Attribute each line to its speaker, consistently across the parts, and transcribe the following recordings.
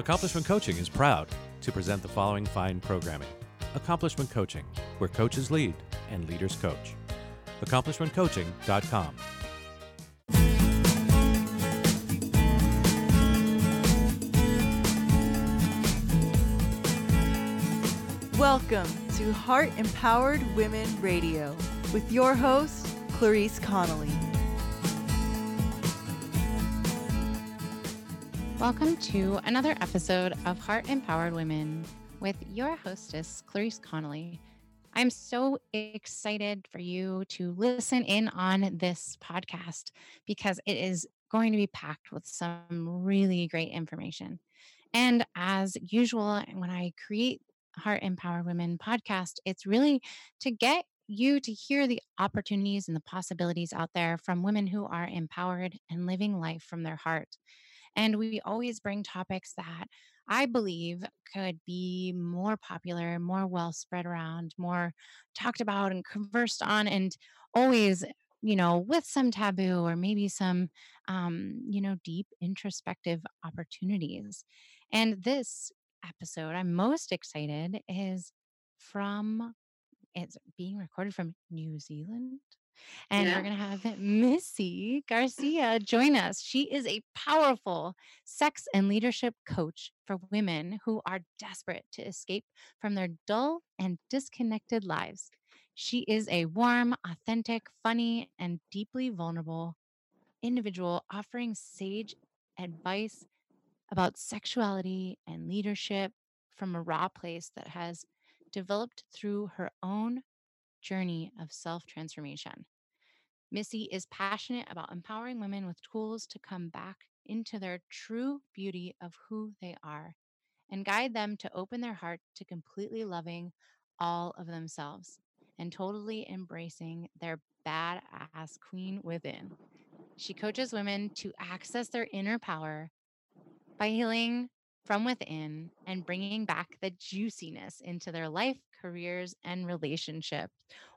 Speaker 1: Accomplishment Coaching is proud to present the following fine programming Accomplishment Coaching, where coaches lead and leaders coach. AccomplishmentCoaching.com.
Speaker 2: Welcome to Heart Empowered Women Radio with your host, Clarice Connolly.
Speaker 3: Welcome to another episode of Heart Empowered Women with your hostess, Clarice Connolly. I'm so excited for you to listen in on this podcast because it is going to be packed with some really great information. And as usual, when I create Heart Empowered Women podcast, it's really to get you to hear the opportunities and the possibilities out there from women who are empowered and living life from their heart. And we always bring topics that I believe could be more popular, more well spread around, more talked about and conversed on, and always, you know, with some taboo or maybe some, um, you know, deep introspective opportunities. And this episode I'm most excited is from it's being recorded from New Zealand. And
Speaker 4: Yeah.
Speaker 3: we're going to have Missy Garcia join us. She is a powerful sex and leadership coach for women who are desperate to escape from their dull and disconnected lives. She is a warm, authentic, funny, and deeply vulnerable individual offering sage advice about sexuality and leadership from a raw place that has developed through her own journey of self transformation. Missy is passionate about empowering women with tools to come back into their true beauty of who they are and guide them to open their heart to completely loving all of themselves and totally embracing their badass queen within. She coaches women to access their inner power by healing from within and bringing back the juiciness into their life, careers, and relationships.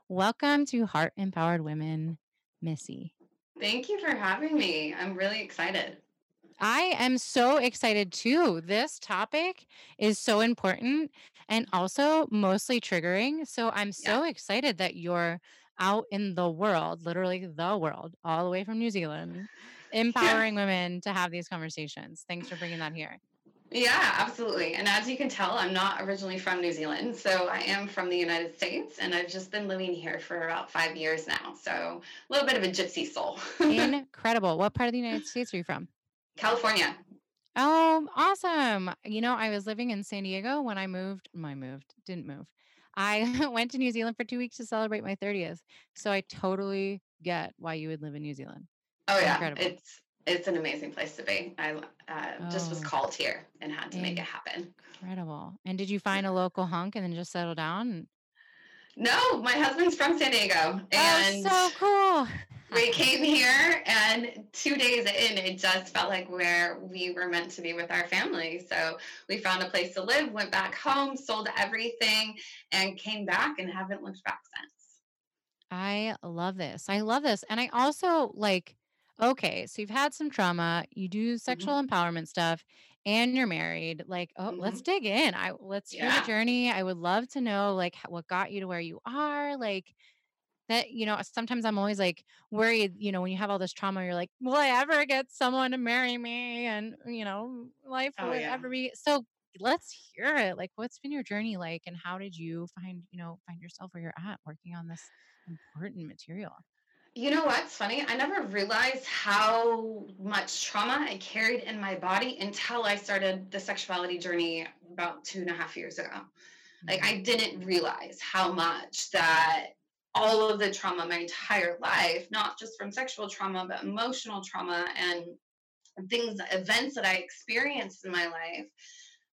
Speaker 3: Welcome to Heart Empowered Women, Missy.
Speaker 4: Thank you for having me. I'm really excited.
Speaker 3: I am so excited too. This topic is so important and also mostly triggering. So I'm so excited that you're out in the world, literally the world, all the way from New Zealand, empowering women to have these conversations. Thanks for bringing that here.
Speaker 4: Yeah, absolutely. And as you can tell, I'm not originally from New Zealand. So I am from the United States and I've just been living here for about five years now. So a little bit of a gypsy soul.
Speaker 3: Incredible. What part of the United States are you from?
Speaker 4: California.
Speaker 3: Oh, awesome. You know, I was living in San Diego when I moved. I moved, didn't move. I went to New Zealand for two weeks to celebrate my 30th. So I totally get why you would live in New Zealand.
Speaker 4: Oh yeah,
Speaker 3: Incredible.
Speaker 4: it's it's an amazing place to be. I uh, just was
Speaker 3: Oh.
Speaker 4: called here and had to make it happen.
Speaker 3: Incredible. And did you find a local hunk and then just settle down?
Speaker 4: No, my husband's from San Diego, and
Speaker 3: oh, so cool.
Speaker 4: we came here and two days in it just felt like where we were meant to be with our family so we found a place to live went back home sold everything and came back and haven't looked back since
Speaker 3: I love this. I love this. And I also like, okay, so you've had some trauma, you do mm-hmm. sexual empowerment stuff, and you're married. Like, oh, let's mm-hmm. dig in. I let's hear the journey. I would love to know like what got you to where you are. Like that, you know, sometimes I'm always like worried, you know, when you have all this trauma, you're like, will I ever get someone to marry me? And, you know, life
Speaker 4: Oh,
Speaker 3: will
Speaker 4: yeah.
Speaker 3: ever be so let's hear it. Like, what's been your journey like and how did you find, you know, find yourself where you're at working on this important material?
Speaker 4: You know what's funny i never realized how much trauma i carried in my body until i started the sexuality journey about two and a half years ago Like I mm-hmm. didn't realize how much that all of the trauma my entire life, not just from sexual trauma, but emotional trauma and things, events that I experienced in my life.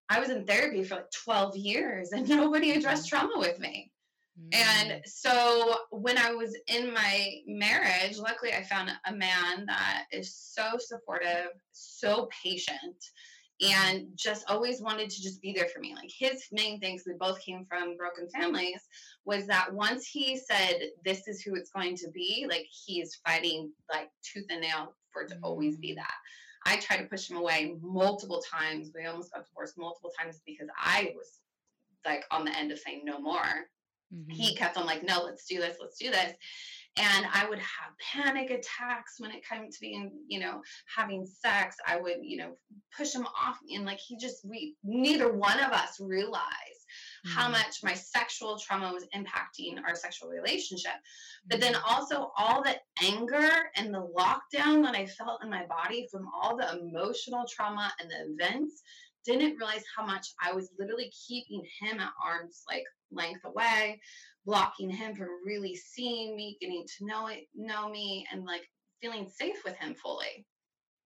Speaker 4: I was in therapy for like 12 years and nobody addressed mm-hmm. trauma with me.
Speaker 3: Mm.
Speaker 4: And so when I was in my marriage, luckily I found a man that is so supportive, so patient, and just always wanted to just be there for me. Like his main things, we both came from broken families, was that once he said, This is who it's going to be, like he is fighting like tooth and nail for it to always be
Speaker 3: Mm.
Speaker 4: that. I tried to push him away multiple times. We almost got divorced multiple times because I was like on the end of saying no more. Mm-hmm. He kept on like, no, let's do this, let's do this. And I would have panic attacks when it came to being, you know, having sex. I would, you know, push him off. And like, he just, we, neither one of us realized mm-hmm. how much my sexual trauma was impacting our sexual relationship. But then mm-hmm. also all the anger and the lockdown that I felt in my body from all the emotional trauma and the events didn't realize how much I was literally keeping him at arm's like length away, blocking him from really seeing me, getting to know it, know me, and like feeling safe with him fully.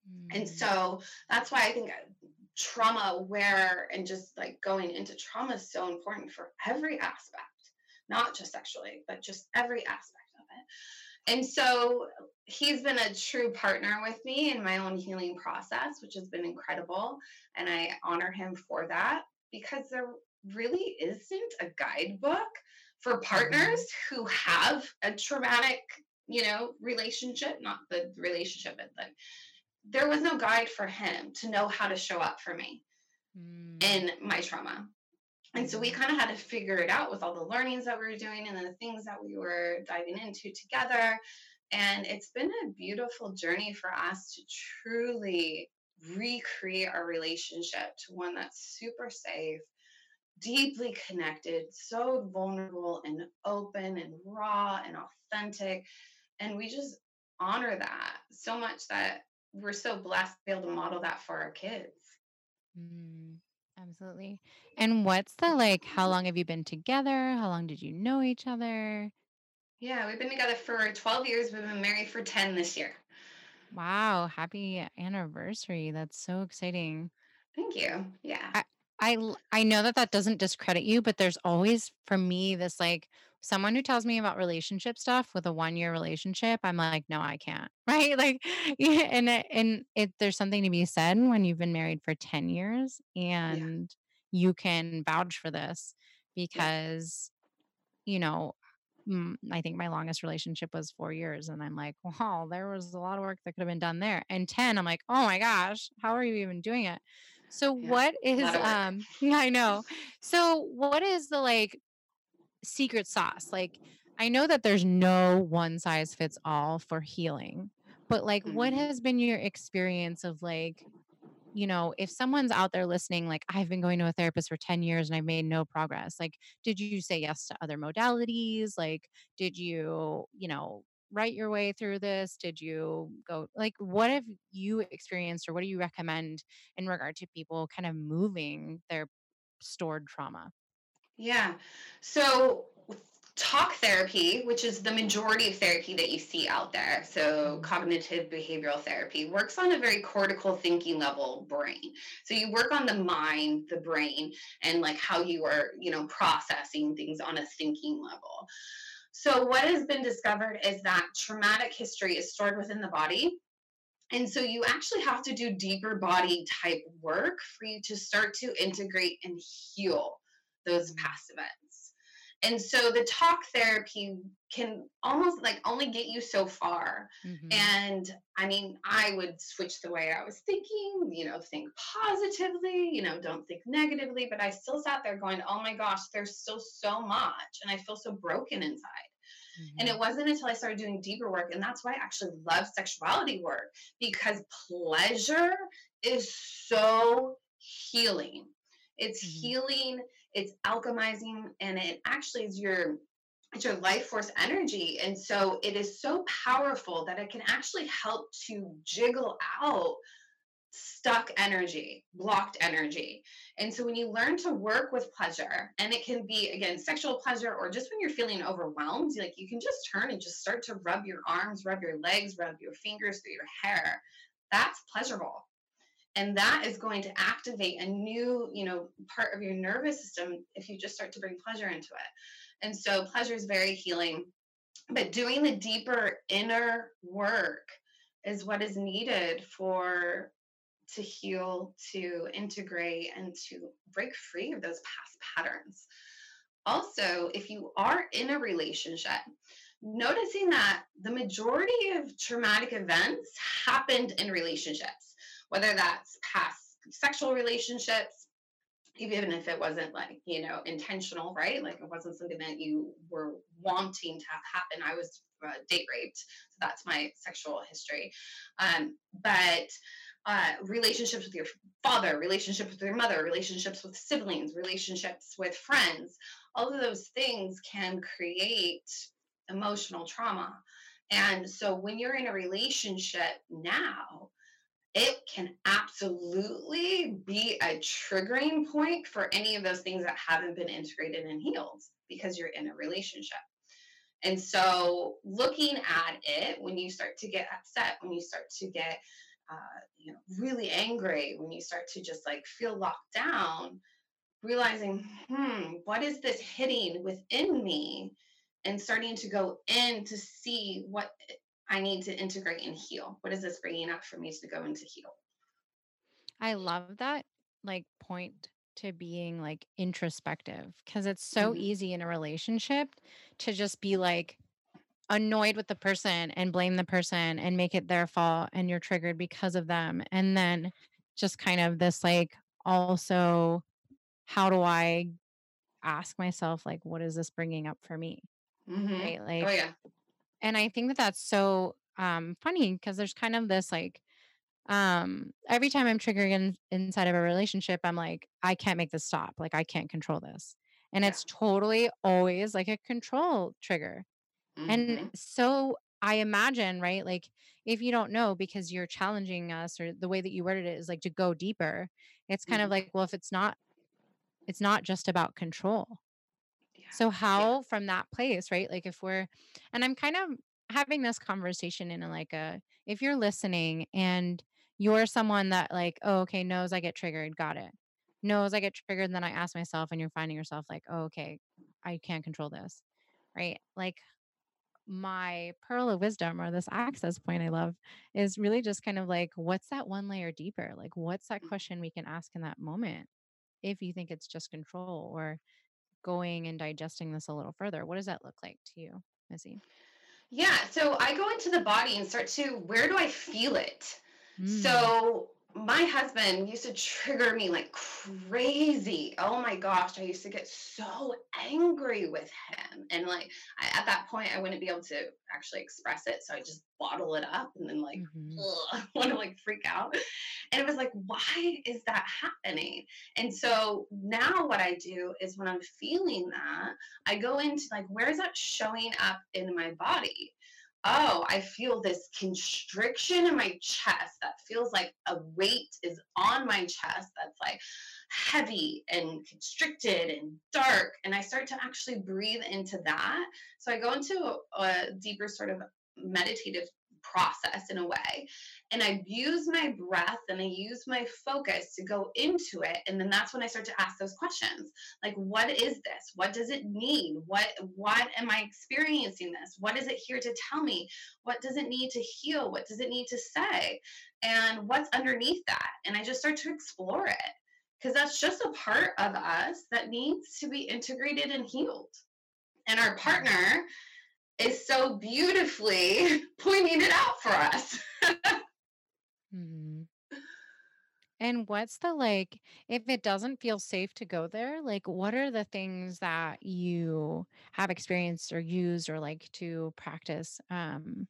Speaker 4: Mm. And so that's why I think uh, trauma aware and just like going into trauma is so important for every aspect, not just sexually, but just every aspect of it. And so he's been a true partner with me in my own healing process, which has been incredible. And I honor him for that because there really isn't a guidebook for mm-hmm. partners who have a traumatic, you know, relationship, not the relationship, but like there was no guide for him to know how to show up for me mm. in my trauma. And so we kind of had to figure it out with all the learnings that we were doing and the things that we were diving into together. And it's been a beautiful journey for us to truly recreate our relationship to one that's super safe, deeply connected, so vulnerable and open and raw and authentic. And we just honor that so much that we're so blessed to be able to model that for our kids.
Speaker 3: Mm, absolutely. And what's the like, how long have you been together? How long did you know each other?
Speaker 4: Yeah, we've been together for 12 years. We've been married for 10 this year.
Speaker 3: Wow, happy anniversary. That's so exciting.
Speaker 4: Thank you. Yeah.
Speaker 3: I, I I know that that doesn't discredit you, but there's always for me this like someone who tells me about relationship stuff with a one year relationship. I'm like, no, I can't. Right? Like, yeah, and it, and it there's something to be said when you've been married for ten years and yeah. you can vouch for this because yeah. you know I think my longest relationship was four years. And I'm like, wow, there was a lot of work that could have been done there. And 10, I'm like, oh my gosh, how are you even doing it? So yeah, what is um I know. So what is the like secret sauce? Like I know that there's no one size fits all for healing. But like mm-hmm. what has been your experience of like you know, if someone's out there listening, like I've been going to a therapist for 10 years and I've made no progress, like, did you say yes to other modalities? Like, did you, you know, write your way through this? Did you go, like, what have you experienced or what do you recommend in regard to people kind of moving their stored trauma?
Speaker 4: Yeah. So talk therapy, which is the majority of therapy that you see out there, so mm-hmm. cognitive behavioral therapy, works on a very cortical thinking level brain. So you work on the mind, the brain, and like how you are, you know, processing things on a thinking level. So what has been discovered is that traumatic history is stored within the body. And so you actually have to do deeper body type work for you to start to integrate and heal those past events. And so the talk therapy can almost like only get you so far. Mm-hmm. And I mean, I would switch the way I was thinking, you know, think positively, you know, don't think negatively. But I still sat there going, oh my gosh, there's still so much. And I feel so broken inside. Mm-hmm. And it wasn't until I started doing deeper work. And that's why I actually love sexuality work because pleasure is so healing. It's mm-hmm. healing it's alchemizing and it actually is your it's your life force energy. And so it is so powerful that it can actually help to jiggle out stuck energy blocked energy. And so when you learn to work with pleasure and it can be again sexual pleasure or just when you're feeling overwhelmed like you can just turn and just start to rub your arms rub your legs rub your fingers through your hair. That's pleasurable and that is going to activate a new you know part of your nervous system if you just start to bring pleasure into it. And so pleasure is very healing but doing the deeper inner work is what is needed for to heal to integrate and to break free of those past patterns. Also if you are in a relationship noticing that the majority of traumatic events happened in relationships whether that's past sexual relationships, even if it wasn't like you know intentional right? Like it wasn't something that you were wanting to have happen. I was uh, date raped so that's my sexual history. Um, but uh, relationships with your father relationships with your mother relationships with siblings relationships with friends all of those things can create emotional trauma. And so when you're in a relationship now it can absolutely be a triggering point for any of those things that haven't been integrated and healed because you're in a relationship. And so, looking at it when you start to get upset, when you start to get uh, you know really angry, when you start to just like feel locked down, realizing, hmm, what is this hitting within me? And starting to go in to see what I need to integrate and heal. What is this bringing up for me to go into heal?
Speaker 3: I love that like point to being like introspective because it's so
Speaker 4: Mhm.
Speaker 3: easy in a relationship to just be like annoyed with the person and blame the person and make it their fault and you're triggered because of them and then just kind of this like also how do I ask myself like what is this bringing up for me
Speaker 4: Mhm.
Speaker 3: right
Speaker 4: Oh
Speaker 3: like
Speaker 4: yeah.
Speaker 3: And I think that that's so um funny because there's kind of this like um every time I'm triggering in, inside of a relationship I'm like I can't make this stop like I can't control this and
Speaker 4: Yeah.
Speaker 3: it's totally always like a control trigger and
Speaker 4: Mhm.
Speaker 3: so I imagine right like if you don't know because you're challenging us or the way that you worded it is like to go deeper it's kind of
Speaker 4: Mhm.
Speaker 3: like well if it's not it's not just about control
Speaker 4: Yeah.
Speaker 3: so
Speaker 4: Yeah.
Speaker 3: how from that place, right? Like if we're and I'm kind of having this conversation in a like a if you're listening and you're someone that like, oh, okay, knows I get triggered, got it. Knows I get triggered, and then I ask myself and you're finding yourself like, oh, okay, I can't control this. Right. Like my pearl of wisdom or this access point I love is really just kind of like, what's that one layer deeper? Like, what's that
Speaker 4: Mhm.
Speaker 3: question we can ask in that moment if you think it's just control or going and digesting this a little further. What does that look like to you, Missy?
Speaker 4: Yeah, so I go into the body and start to where do I feel it?
Speaker 3: Mm.
Speaker 4: So my husband used to trigger me like crazy. Oh my gosh, I used to get so angry with him. And like I, at that point, I wouldn't be able to actually express it. So I just bottle it up and then like
Speaker 3: Mhm.
Speaker 4: want to like freak out. And it was like, why is that happening? And so now what I do is when I'm feeling that, I go into like, where is that showing up in my body? Oh, I feel this constriction in my chest that feels like a weight is on my chest that's like heavy and constricted and dark. And I start to actually breathe into that. So I go into a, deeper sort of meditative process in a way. And I use my breath and I use my focus to go into it. And then that's when I start to ask those questions like what is this? What does it need what what am i experiencing this? What is it here to tell me? What does it need to heal? What does it need to say? And what's underneath that? And i just start to explore it because that's just a part of us that needs to be integrated and healed. And our partner is so beautifully pointing it out for us
Speaker 3: Mhm. And what's the like, if it doesn't feel safe to go there, like what are the things that you have experienced or used or like to practice um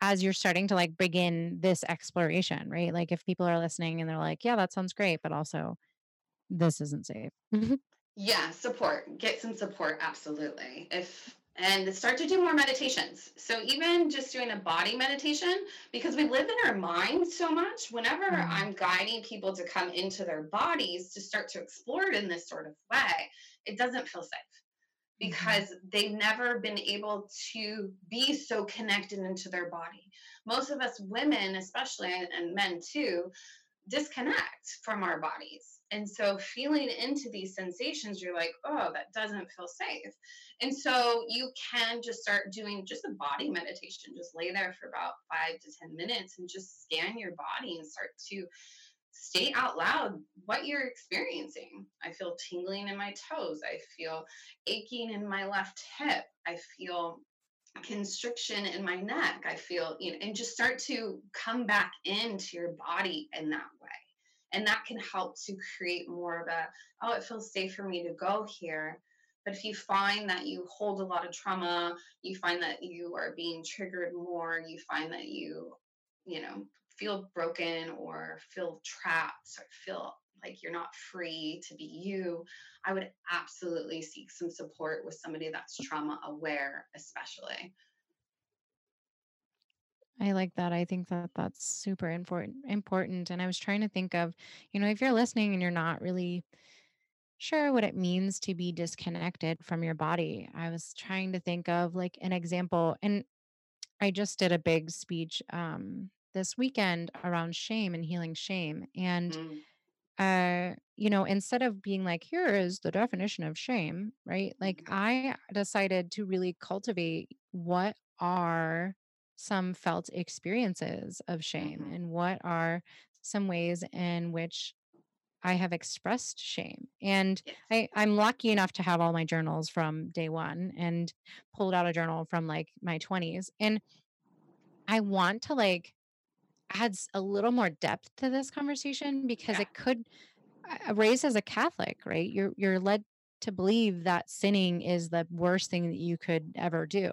Speaker 3: as you're starting to like begin this exploration, right? Like if people are listening and they're like, yeah, that sounds great, but also this isn't safe.
Speaker 4: Yeah, support. Get some support, absolutely. If and start to do more meditations. So even just doing a body meditation, because we live in our minds so much, whenever
Speaker 3: Mhm.
Speaker 4: I'm guiding people to come into their bodies to start to explore it in this sort of way, it doesn't feel safe
Speaker 3: Mhm.
Speaker 4: because they've never been able to be so connected into their body. Most of us women, especially, and men too, disconnect from our bodies. And so feeling into these sensations, you're like, oh, that doesn't feel safe. And so you can just start doing just a body meditation. Just lay there for about five to 10 minutes and just scan your body and start to state out loud what you're experiencing. I feel tingling in my toes. I feel aching in my left hip. I feel constriction in my neck. I feel, you know, and just start to come back into your body in that way. And that can help to create more of a, oh, it feels safe for me to go here. But if you find that you hold a lot of trauma, you find that you are being triggered more, you find that you, you know, feel broken or feel trapped or feel like you're not free to be you, I would absolutely seek some support with somebody that's trauma aware, especially.
Speaker 3: I like that. I think that that's super important important and I was trying to think of, you know, if you're listening and you're not really sure what it means to be disconnected from your body. I was trying to think of like an example and I just did a big speech um this weekend around shame and healing shame and
Speaker 4: Mm,
Speaker 3: uh you know instead of being like here is the definition of shame right like
Speaker 4: mhm,
Speaker 3: i decided to really cultivate what are some felt experiences of shame
Speaker 4: mhm.
Speaker 3: and what are some ways in which i have expressed shame and. I, i'm lucky enough to have all my journals from day one and pulled out a journal from like my 20s and i want to like add a little more depth to this conversation because
Speaker 4: Yeah.
Speaker 3: it could raised as a Catholic, right? You're you're led to believe that sinning is the worst thing that you could ever do.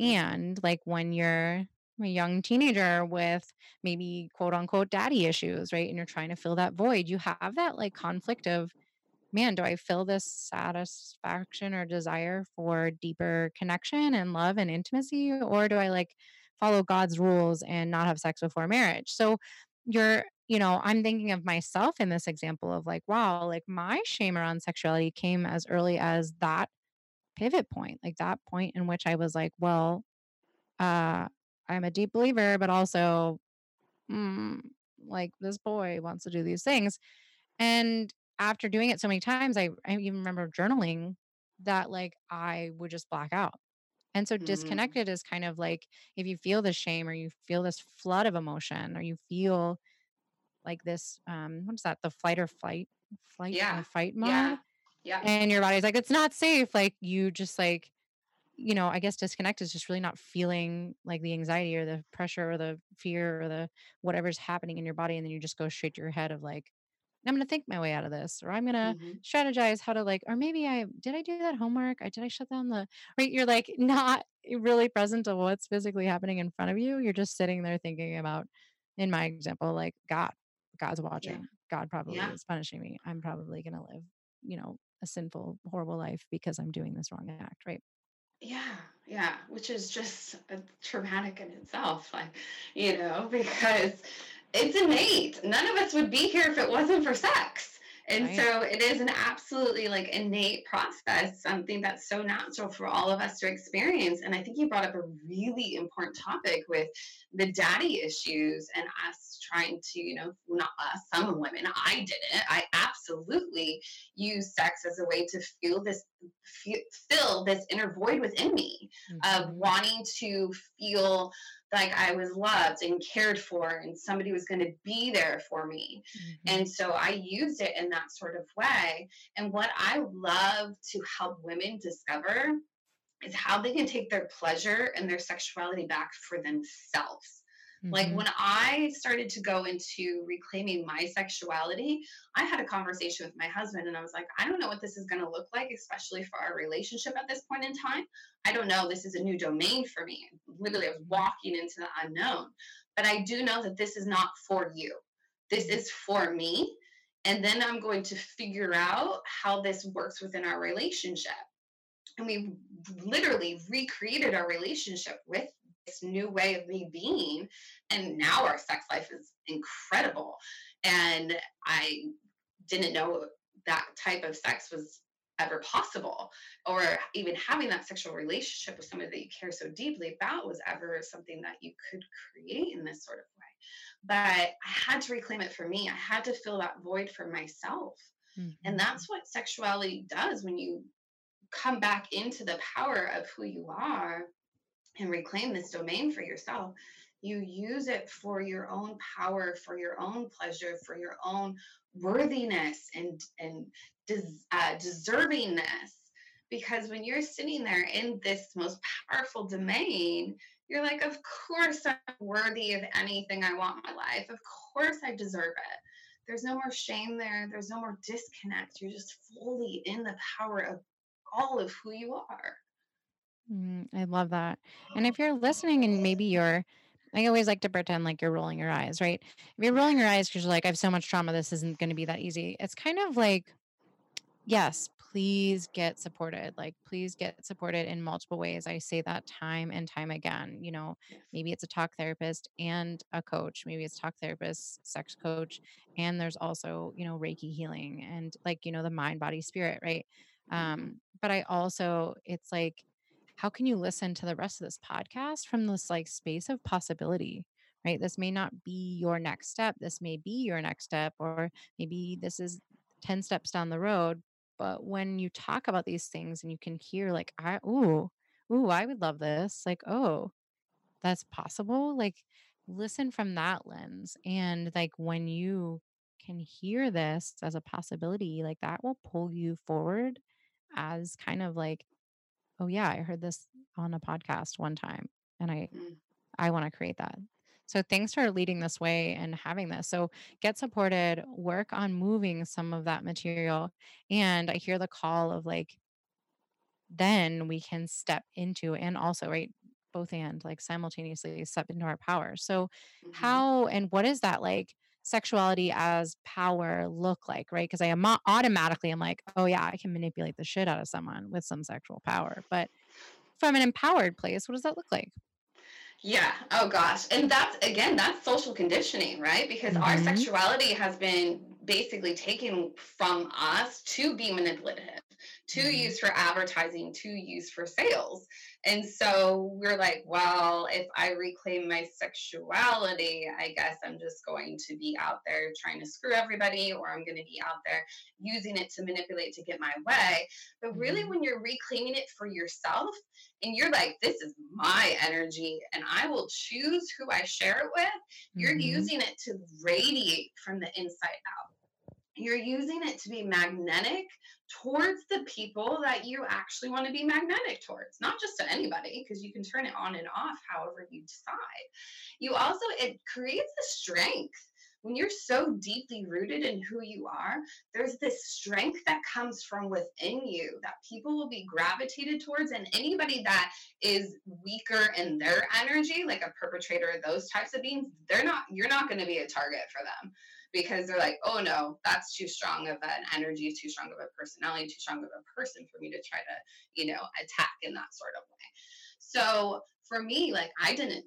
Speaker 3: And like when you're a young teenager with maybe quote unquote daddy issues, right? And you're trying to fill that void, you have that like conflict of man, do I feel this satisfaction or desire for deeper connection and love and intimacy? Or do I like follow God's rules and not have sex before marriage? So you're, you know, I'm thinking of myself in this example of like, wow, like my shame around sexuality came as early as that pivot point, like that point in which I was like, well, uh, I'm a deep believer, but also, mm, like this boy wants to do these things and after doing it so many times, I I even remember journaling that like I would just black out. And so
Speaker 4: mm,
Speaker 3: disconnected is kind of like if you feel the shame or you feel this flood of emotion or you feel like this um what is that? The flight or flight flight
Speaker 4: Yeah.
Speaker 3: or fight mode
Speaker 4: Yeah. Yeah.
Speaker 3: and your body's like it's not safe like you just like you know, I guess disconnect is just really not feeling like the anxiety or the pressure or the fear or the whatever's happening in your body and then you just go straight to your head of like I'm gonna think my way out of this, or I'm gonna
Speaker 4: hmm
Speaker 3: strategize how to like, or maybe I did I do that homework? I did I shut down the right? You're like not really present to what's physically happening in front of you. You're just sitting there thinking about, in my example, like God, God's
Speaker 4: Yeah.
Speaker 3: watching. God probably
Speaker 4: Yeah.
Speaker 3: is punishing me. I'm probably gonna live, you know, a sinful, horrible life because I'm doing this wrong act, right?
Speaker 4: Yeah, yeah, which is just uh, traumatic in itself, like, you know, because it's innate. None of us would be here if it wasn't for sex. And
Speaker 3: Right.
Speaker 4: so it is an absolutely like innate process, something that's so natural for all of us to experience. And I think you brought up a really important topic with the daddy issues and us trying to, you know, not us, some women, I didn't. I absolutely use sex as a way to feel this fe- fill this inner void within me of
Speaker 3: hmm
Speaker 4: wanting to feel like I was loved and cared for and somebody was going to be there for me.
Speaker 3: hmm
Speaker 4: And so I used it in that sort of way. And what I love to help women discover is how they can take their pleasure and their sexuality back for themselves. Like
Speaker 3: hmm
Speaker 4: when I started to go into reclaiming my sexuality, I had a conversation with my husband and I was like, I don't know what this is going to look like, especially for our relationship at this point in time. I don't know. This is a new domain for me. Literally, I was walking into the unknown. But I do know that this is not for you. This is for me. And then I'm going to figure out how this works within our relationship and we literally recreated our relationship with this new way of me being and now our sex life is incredible. And i didn't know that type of sex was ever possible or even having that sexual relationship with somebody that you care so deeply about was ever something that you could create in this sort of way. But i had to reclaim it for me. I had to fill that void for myself. And
Speaker 3: hmm
Speaker 4: that's what sexuality does when you come back into the power of who you are and reclaim this domain for yourself, you use it for your own power, for your own pleasure, for your own worthiness and and des- uh, deservingness. because when you're sitting there in this most powerful domain, you're like, of course I'm worthy of anything I want in my life. Of course I deserve it. There's no more shame there. There's no more disconnect. You're just fully in the power of all of who you are.
Speaker 3: Mm, I love that. And if you're listening and maybe you're, I always like to pretend like you're rolling your eyes, right? If you're rolling your eyes because you're like, I have so much trauma, this isn't going to be that easy. It's kind of like, yes, please get supported. Like, please get supported in multiple ways. I say that time and time again. You know, maybe it's a talk therapist and a coach. Maybe it's talk therapist, sex coach, and there's also, you know, Reiki healing and like, you know, the mind, body, spirit, right?
Speaker 4: Mhm.
Speaker 3: Um, but I also, it's like, how can you listen to the rest of this podcast from this like space of possibility? Right. This may not be your next step. This may be your next step, or maybe this is 10 steps down the road, but when you talk about these things and you can hear like, I ooh, ooh, I would love this. Like, oh, that's possible. Like, listen from that lens. And like when you can hear this as a possibility, like that will pull you forward as kind of like, oh yeah, I heard this on a podcast one time and I
Speaker 4: Mm.
Speaker 3: I want to create that. So things are leading this way and having this. So get supported, work on moving some of that material. And I hear the call of like, then we can step into and also, right? Both and like simultaneously step into our power. So,
Speaker 4: Mhm.
Speaker 3: how and what is that like sexuality as power look like, right? Because I am automatically, I'm like, oh yeah, I can manipulate the shit out of someone with some sexual power. But from an empowered place, what does that look like?
Speaker 4: Yeah. Oh gosh. And that's again, that's social conditioning, right? Because our
Speaker 3: hmm
Speaker 4: sexuality has been basically taken from us to be manipulative, to
Speaker 3: hmm
Speaker 4: use for advertising, to use for sales. And so we're like, well, if I reclaim my sexuality, I guess I'm just going to be out there trying to screw everybody, or I'm going to be out there using it to manipulate to get my way. But really,
Speaker 3: hmm
Speaker 4: when you're reclaiming it for yourself, and you're like, this is my energy and I will choose who I share it with, you're
Speaker 3: hmm
Speaker 4: using it to radiate from the inside out. You're using it to be magnetic towards the people that you actually want to be magnetic towards, not just to anybody, because you can turn it on and off however you decide. You also, it creates a strength. When you're so deeply rooted in who you are, there's this strength that comes from within you that people will be gravitated towards. And anybody that is weaker in their energy, like a perpetrator, of those types of beings, they're not, you're not going to be a target for them because they're like, oh no, that's too strong of an energy, too strong of a personality, too strong of a person for me to try to, you know, attack in that sort of way. So for me, like I didn't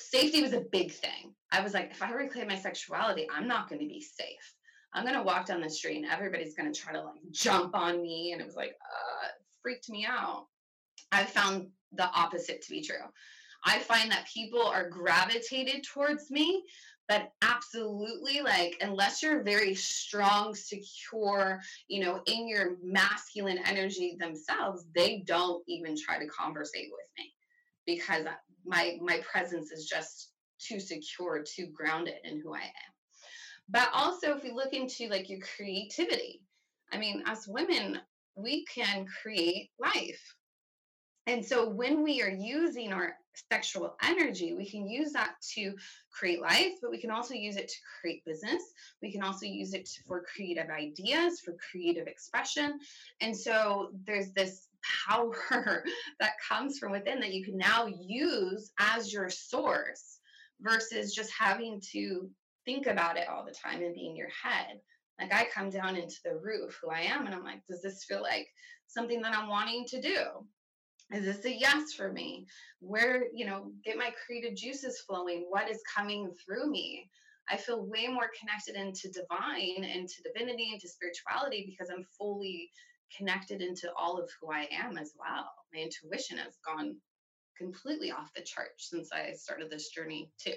Speaker 4: safety was a big thing. I was like, if I reclaim my sexuality, I'm not going to be safe. I'm going to walk down the street and everybody's going to try to like jump on me. And it was like, uh, freaked me out. I found the opposite to be true. I find that people are gravitated towards me, but absolutely like unless you're very strong, secure, you know, in your masculine energy themselves, they don't even try to conversate with me because my my presence is just too secure, too grounded in who I am. But also if we look into like your creativity, I mean, as women, we can create life and so when we are using our sexual energy, we can use that to create life, but we can also use it to create business. We can also use it for creative ideas, for creative expression. And so there's this power that comes from within that you can now use as your source versus just having to think about it all the time and be in your head. Like I come down into the roof who I am and I'm like, does this feel like something that I'm wanting to do? Is this a yes for me? Where you know get my creative juices flowing. What is coming through me? I feel way more connected into divine into divinity into spirituality because i'm fully connected into all of who i am as well. My intuition has gone completely off the chart since i started this journey too.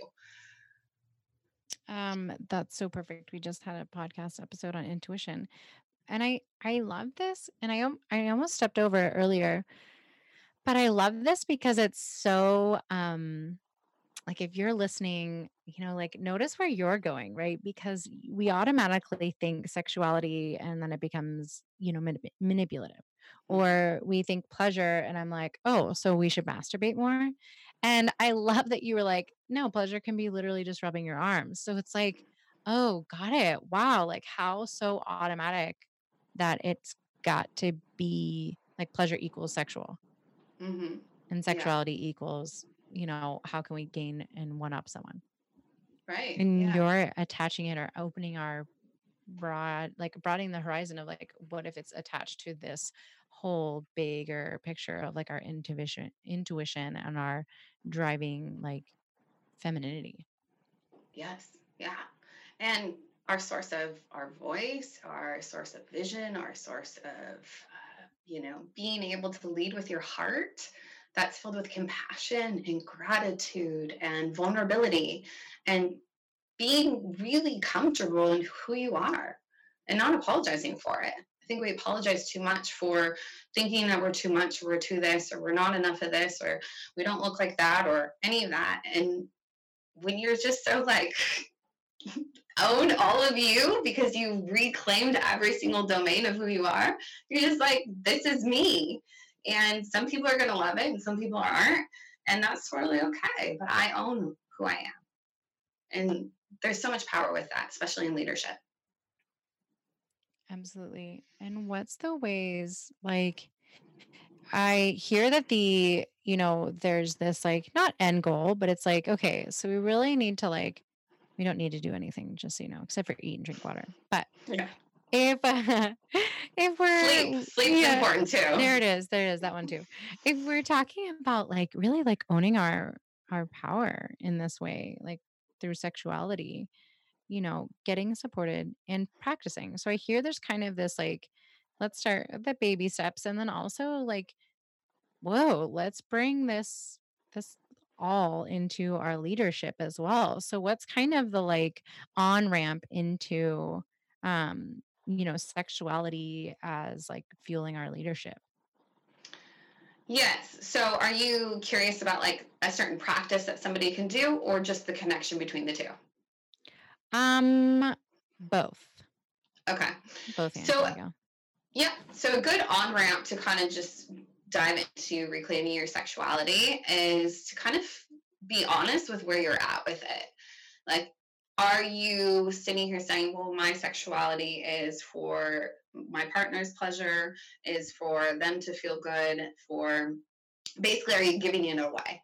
Speaker 3: Um, that's so perfect. We just had a podcast episode on intuition, and I I love this, and I I almost stepped over it earlier, but I love this because it's so um like if you're listening, you know, like notice where you're going, right? Because we automatically think sexuality and then it becomes, you know, manip- manipulative. or we think pleasure and i'm like oh so we should masturbate more and i love that you were like no pleasure can be literally just rubbing your arms so it's like oh got it wow like how so automatic that it's got to be like pleasure equals sexual
Speaker 4: hmm
Speaker 3: and
Speaker 4: Yeah.
Speaker 3: sexuality equals you know how can we gain and one up someone
Speaker 4: Right.
Speaker 3: and
Speaker 4: Yeah.
Speaker 3: you're attaching it or opening our broad like broadening the horizon of like what if it's attached to this whole bigger picture of like our intuition intuition and our driving like femininity
Speaker 4: Yes. Yeah. And our source of our voice, our source of vision, our source of, uh, you know, being able to lead with your heart that's filled with compassion and gratitude and vulnerability and being really comfortable in who you are and not apologizing for it. I think we apologize too much for thinking that we're too much, or we're too this, or we're not enough of this, or we don't look like that, or any of that. And when you're just so like own all of you because you reclaimed every single domain of who you are, you're just like, this is me. And some people are going to love it and some people aren't. And that's totally okay. But I own who I am. And there's so much power with that, especially in leadership.
Speaker 3: absolutely and what's the ways like i hear that the you know there's this like not end goal but it's like okay so we really need to like we don't need to do anything just so you know except for eat and drink water but
Speaker 4: Yeah.
Speaker 3: if uh, if we're
Speaker 4: Sleep. Sleep's
Speaker 3: yeah,
Speaker 4: important too.
Speaker 3: there it is there it is that one too if we're talking about like really like owning our our power in this way like through sexuality you know getting supported and practicing so i hear there's kind of this like let's start the baby steps and then also like whoa let's bring this this all into our leadership as well so what's kind of the like on ramp into um you know sexuality as like fueling our leadership
Speaker 4: Yes. So are you curious about like a certain practice that somebody can do or just the connection between the two?
Speaker 3: um both
Speaker 4: Okay.
Speaker 3: both
Speaker 4: So-. Yeah. So a good on ramp to kind of just dive into reclaiming your sexuality is to kind of be honest with where you're at with it. Like, are you sitting here saying, well, my sexuality is for my partner's pleasure, is for them to feel good, for basically, are you giving it away?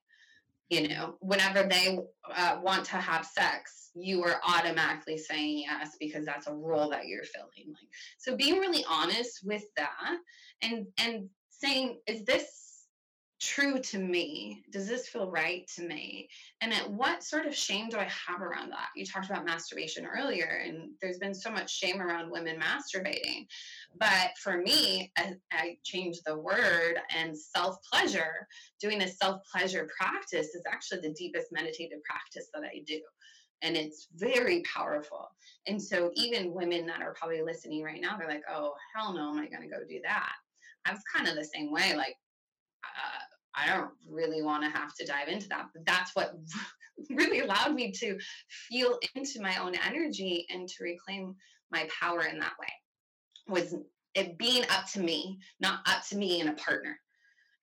Speaker 4: You know, whenever they uh, want to have sex, you are automatically saying yes because that's a role that you're filling. Like, so being really honest with that and and saying, is this true to me? Does this feel right to me? And at what sort of shame do I have around that? You talked about masturbation earlier, and there's been so much shame around women masturbating. But for me, I, I changed the word and self pleasure. Doing a self pleasure practice is actually the deepest meditative practice that I do. And it's very powerful. And so, even women that are probably listening right now, they're like, oh, hell no, am I going to go do that? I was kind of the same way. Like, uh, I don't really want to have to dive into that. But that's what really allowed me to feel into my own energy and to reclaim my power in that way was it being up to me, not up to me and a partner.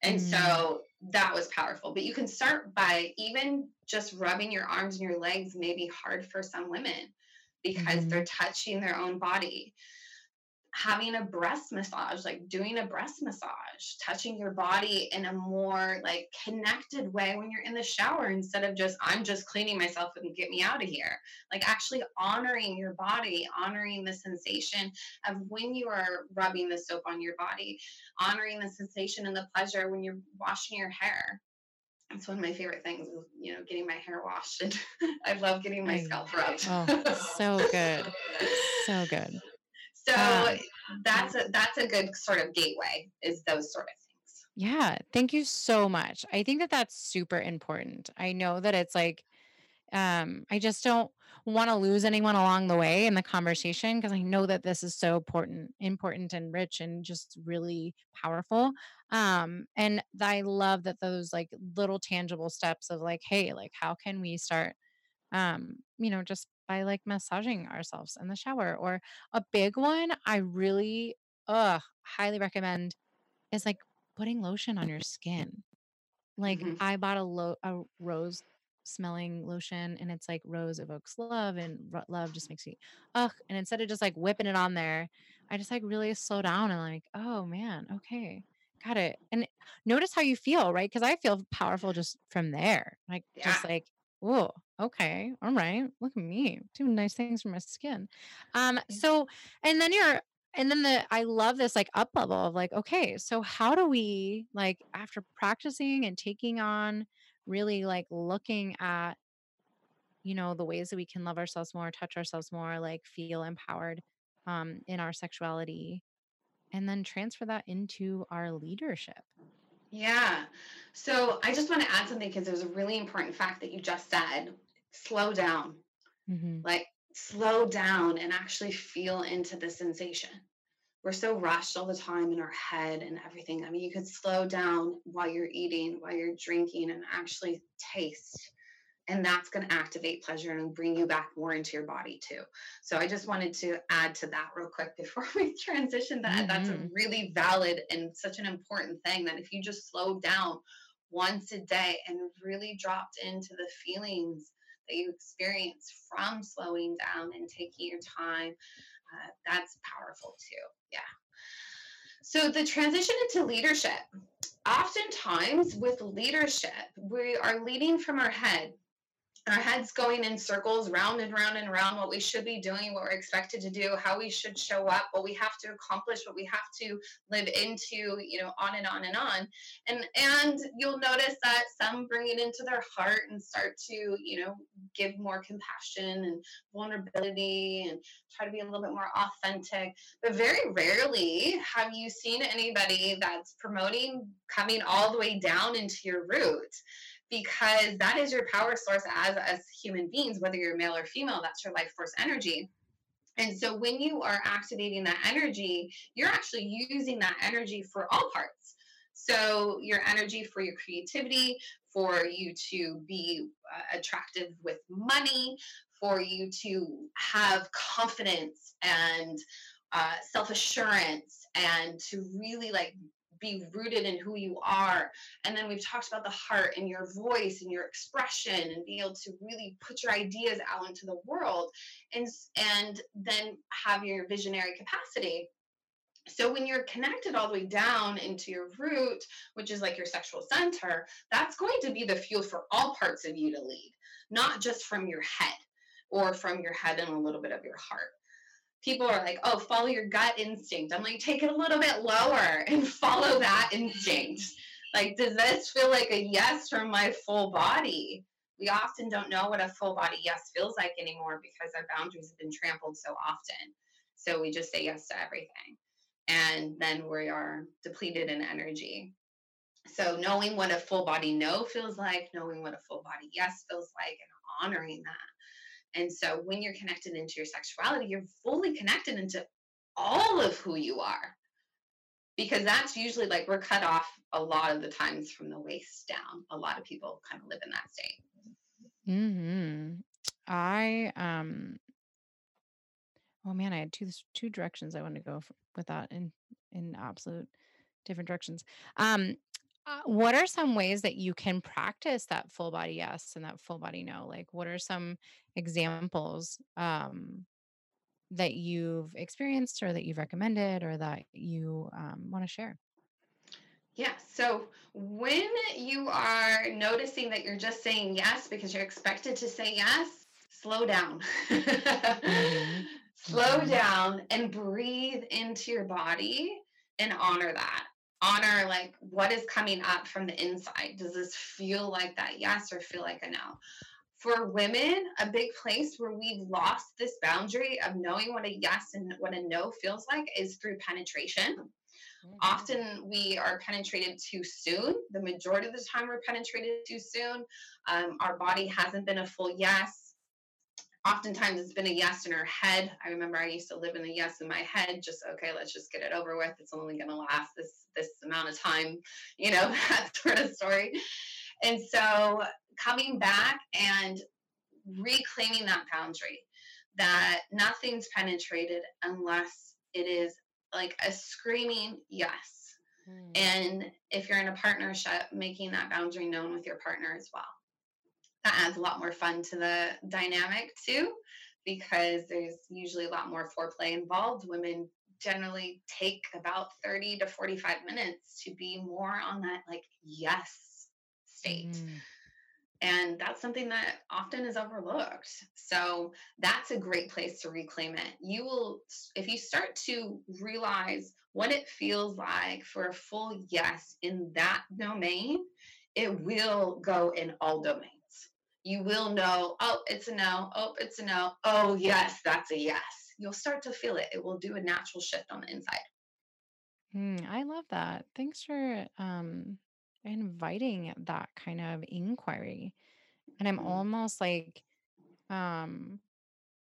Speaker 4: And
Speaker 3: Mm.
Speaker 4: so that was powerful. But you can start by even just rubbing your arms and your legs, may be hard for some women because
Speaker 3: Mhm.
Speaker 4: they're touching their own body. Having a breast massage, like doing a breast massage, touching your body in a more like connected way when you're in the shower instead of just, I'm just cleaning myself and get me out of here. Like actually honoring your body, honoring the sensation of when you are rubbing the soap on your body, honoring the sensation and the pleasure when you're washing your hair. It's one of my favorite things, is, you know, getting my hair washed. And I love getting my scalp rubbed.
Speaker 3: oh, so good. So good.
Speaker 4: So
Speaker 3: Um,
Speaker 4: that's a that's a good sort of gateway. Is those sort of things.
Speaker 3: Yeah, thank you so much. I think that that's super important. I know that it's like um I just don't want to lose anyone along the way in the conversation because I know that this is so important, important and rich and just really powerful. Um and I love that those like little tangible steps of like hey, like how can we start um you know just by like massaging ourselves in the shower or a big one I really uh highly recommend is like putting lotion on your skin. Like
Speaker 4: Mhm.
Speaker 3: I bought a lo- a rose smelling lotion and it's like rose evokes love and love just makes me ugh and instead of just like whipping it on there i just like really slow down and like oh man okay got it and notice how you feel right because i feel powerful just from there like just like oh okay all right look at me doing nice things for my skin. Um so and then you're and then the i love this like up level of like okay so how do we like after practicing and taking on really like looking at you know the ways that we can love ourselves more touch ourselves more like feel empowered um in our sexuality and then transfer that into our leadership
Speaker 4: Yeah. So I just want to add something because it was a really important fact that you just said. Slow down.
Speaker 3: mm-hmm.
Speaker 4: Like slow down and actually feel into the sensation. We're so rushed all the time in our head and everything. I mean, you could slow down while you're eating, while you're drinking, and actually taste. And that's going to activate pleasure and bring you back more into your body too. So I just wanted to add to that real quick before we transition that. That's a
Speaker 3: Mhm.
Speaker 4: really valid and such an important thing that if you just slow down once a day and really dropped into the feelings that you experience from slowing down and taking your time, uh, that's powerful too. Yeah. So the transition into leadership. Oftentimes with leadership, we are leading from our head. Our head's going in circles round and round and round what we should be doing, what we're expected to do, how we should show up, what we have to accomplish, what we have to live into, you know, on and on and on. And and you'll notice that some bring it into their heart and start to, you know, give more compassion and vulnerability and try to be a little bit more authentic. But very rarely have you seen anybody that's promoting coming all the way down into your root because that is your power source as as human beings whether you're male or female that's your life force energy. And so when you are activating that energy you're actually using that energy for all parts. So your energy for your creativity for you to be uh, attractive with money for you to have confidence and uh, self-assurance and to really like be rooted in who you are. And then we've talked about the heart and your voice and your expression and being able to really put your ideas out into the world and and then have your visionary capacity. So when you're connected all the way down into your root which is like your sexual center that's going to be the fuel for all parts of you to lead not just from your head or from your head and a little bit of your heart people are like, oh, follow your gut instinct. I'm like, take it a little bit lower and follow that instinct. Like, does this feel like a yes from my full body? We often don't know what a full body yes feels like anymore because our boundaries have been trampled so often. So we just say yes to everything. And then we are depleted in energy. So knowing what a full body no feels like, knowing what a full body yes feels like, and honoring that. And so when you're connected into your sexuality, you're fully connected into all of who you are. Because that's usually like we're cut off a lot of the times from the waist down. A lot of people kind of live in that state.
Speaker 3: hmm i um oh man i had two two directions i wanted to go with that in in absolute different directions um uh, what are some ways that you can practice that full body yes and that full body no like what are some examples um that you've experienced or that you've recommended or that you um, want to share
Speaker 4: Yeah. So when you are noticing that you're just saying yes because you're expected to say yes, slow down.
Speaker 3: Mhm.
Speaker 4: slow
Speaker 3: Mhm.
Speaker 4: down and breathe into your body and honor that. Honor like what is coming up from the inside. Does this feel like that yes or feel like a no? For women, a big place where we've lost this boundary of knowing what a yes and what a no feels like is through penetration often we are penetrated too soon. The majority of the time, we're penetrated too soon. Um, our body hasn't been a full yes. Oftentimes, it's been a yes in her head. I remember I used to live in a yes in my head. Just okay, let's just get it over with. It's only going to last this this amount of time, you know, that sort of story. And so, coming back and reclaiming that boundary that nothing's penetrated unless it is like a screaming yes Mm. And if you're in a partnership, making that boundary known with your partner as well. That adds a lot more fun to the dynamic too, because there's usually a lot more foreplay involved. Women generally take about 30 to 45 minutes to be more on that like yes state. Mm. And that's something that often is overlooked. So that's a great place to reclaim it. You will, if you start to realize what it feels like for a full yes in that domain, it will go in all domains. You will know, oh, it's a no. Oh, it's a no. Oh, yes, that's a yes. You'll start to feel it. It will do a natural shift on the inside.
Speaker 3: Mm, I love that. Thanks for um, inviting that kind of inquiry. And I'm mm-hmm. almost like, um,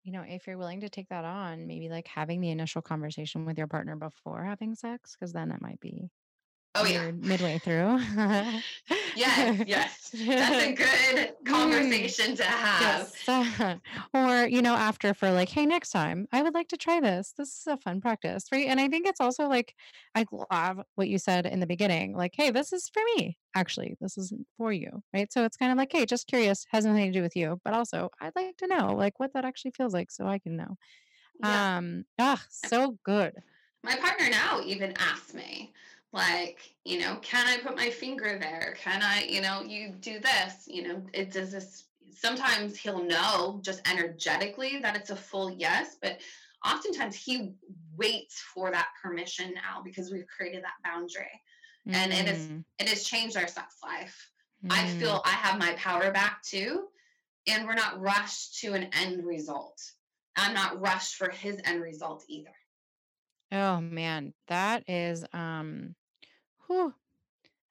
Speaker 3: you know, if you're willing to take that on, maybe like having the initial conversation with your partner before having sex, because then it might be
Speaker 4: Oh yeah.
Speaker 3: midway through.
Speaker 4: yes, yes. That's a good conversation to have.
Speaker 3: Yes. or, you know, after for like, hey, next time I would like to try this. This is a fun practice. Right. And I think it's also like I love what you said in the beginning, like, hey, this is for me. Actually, this isn't for you. Right. So it's kind of like, hey, just curious, has nothing to do with you. But also I'd like to know like what that actually feels like so I can know. Yeah. Um ah, so good.
Speaker 4: My partner now even asked me, like you know can i put my finger there can i you know you do this you know it does this sometimes he'll know just energetically that it's a full yes but oftentimes he waits for that permission now because we've created that boundary mm. and it is mm. it has changed our sex life mm. i feel i have my power back too and we're not rushed to an end result i'm not rushed for his end result either
Speaker 3: oh man that is um Whew.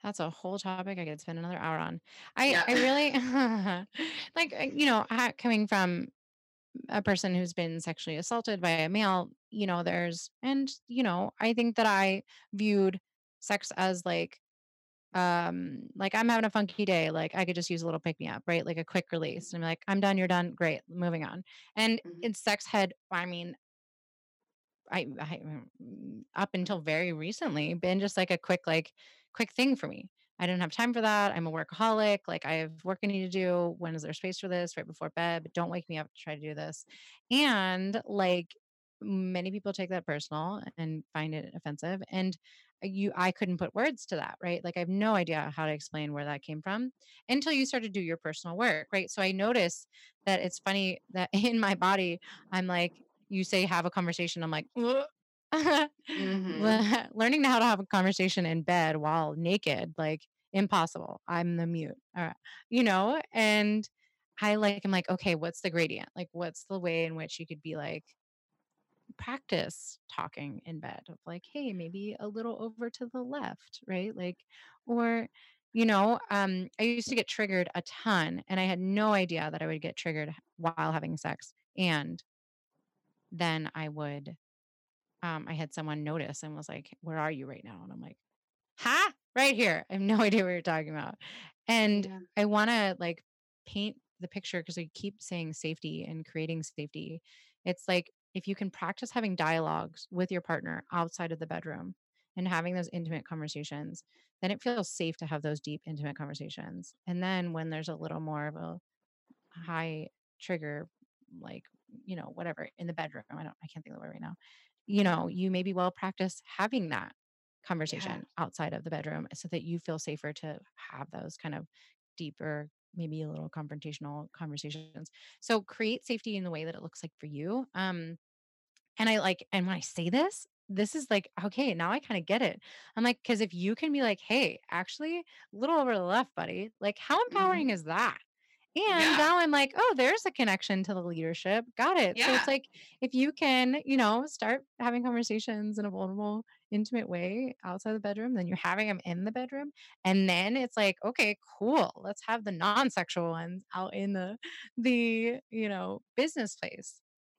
Speaker 3: That's a whole topic I could spend another hour on. I Yeah. I really like uh, you know coming from a person who's been sexually assaulted by a male. You know, there's and you know I think that I viewed sex as like um like I'm having a funky day. Like I could just use a little pick me up, right? Like a quick release. And I'm like I'm done. You're done. Great. Moving on. And Mhm. in sex head, I mean I, I mm, up until very recently been just like a quick like quick thing for me. I didn't have time for that. I'm a workaholic. Like I have work I need to do. When is there space for this? Right before bed. But don't wake me up to try to do this. And like many people take that personal and find it offensive. And you I couldn't put words to that, right? Like I have no idea how to explain where that came from until you start to do your personal work, right? So I notice that it's funny that in my body, I'm like, you say have a conversation, I'm like, mm-hmm. learning how to have a conversation in bed while naked, like impossible. I'm the mute. All right. You know, and I like, I'm like, okay, what's the gradient? Like, what's the way in which you could be like, practice talking in bed of like, hey, maybe a little over to the left, right? Like, or, you know, um, I used to get triggered a ton and I had no idea that I would get triggered while having sex. And then I would, um, I had someone notice and was like, Where are you right now? And I'm like, Ha, right here. I have no idea what you're talking about. And yeah. I want to like paint the picture because we keep saying safety and creating safety. It's like if you can practice having dialogues with your partner outside of the bedroom and having those intimate conversations, then it feels safe to have those deep, intimate conversations. And then when there's a little more of a high trigger, like you know, whatever in the bedroom. I don't, I can't think of the word right now. You know, you maybe well practice having that conversation yeah. outside of the bedroom so that you feel safer to have those kind of deeper, maybe a little confrontational conversations. So create safety in the way that it looks like for you. Um, and I like, and when I say this, this is like, okay, now I kind of get it. I'm like, because if you can be like, hey, actually, a little over the left, buddy, like, how mm-hmm. empowering mm-hmm. is that? And yeah. now I'm like, oh, there's a connection to the leadership. Got it. Yeah. So it's like if you can, you know, start having conversations in a vulnerable, intimate way outside the bedroom, then you're having them in the bedroom. And then it's like, okay, cool. Let's have the non-sexual ones out in the the, you know, business place.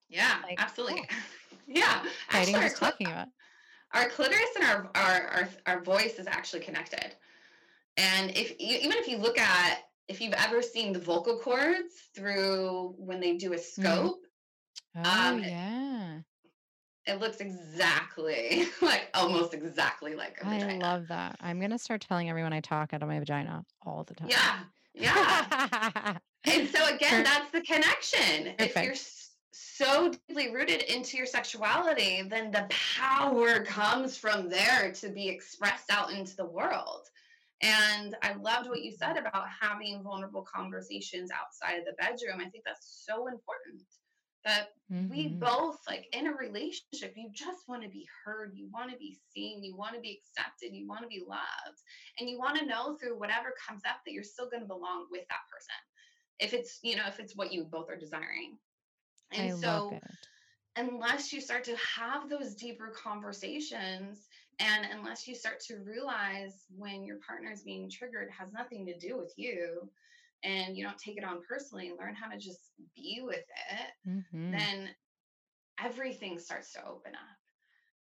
Speaker 4: Yeah, like, absolutely. Cool. yeah.
Speaker 3: Actually, our, talking about.
Speaker 4: Our clitoris and our, our our our voice is actually connected. And if even if you look at if you've ever seen the vocal cords through when they do a mm. scope.
Speaker 3: Oh, um, yeah.
Speaker 4: it looks exactly like almost exactly like a
Speaker 3: I
Speaker 4: vagina.
Speaker 3: I love that. I'm gonna start telling everyone I talk out of my vagina all the time.
Speaker 4: Yeah. Yeah. and so again, that's the connection. If you're so deeply rooted into your sexuality, then the power comes from there to be expressed out into the world. And I loved what you said about having vulnerable conversations outside of the bedroom. I think that's so important that we
Speaker 3: Mhm.
Speaker 4: both like in a relationship you just want to be heard you want to be seen you want to be accepted you want to be loved and you want to know through whatever comes up that you're still going to belong with that person if it's you know if it's what you both are desiring and
Speaker 3: I
Speaker 4: so unless you start to have those deeper conversations and unless you start to realize when your partner is being triggered has nothing to do with you and you don't take it on personally and learn how to just be with it
Speaker 3: Mhm.
Speaker 4: then everything starts to open up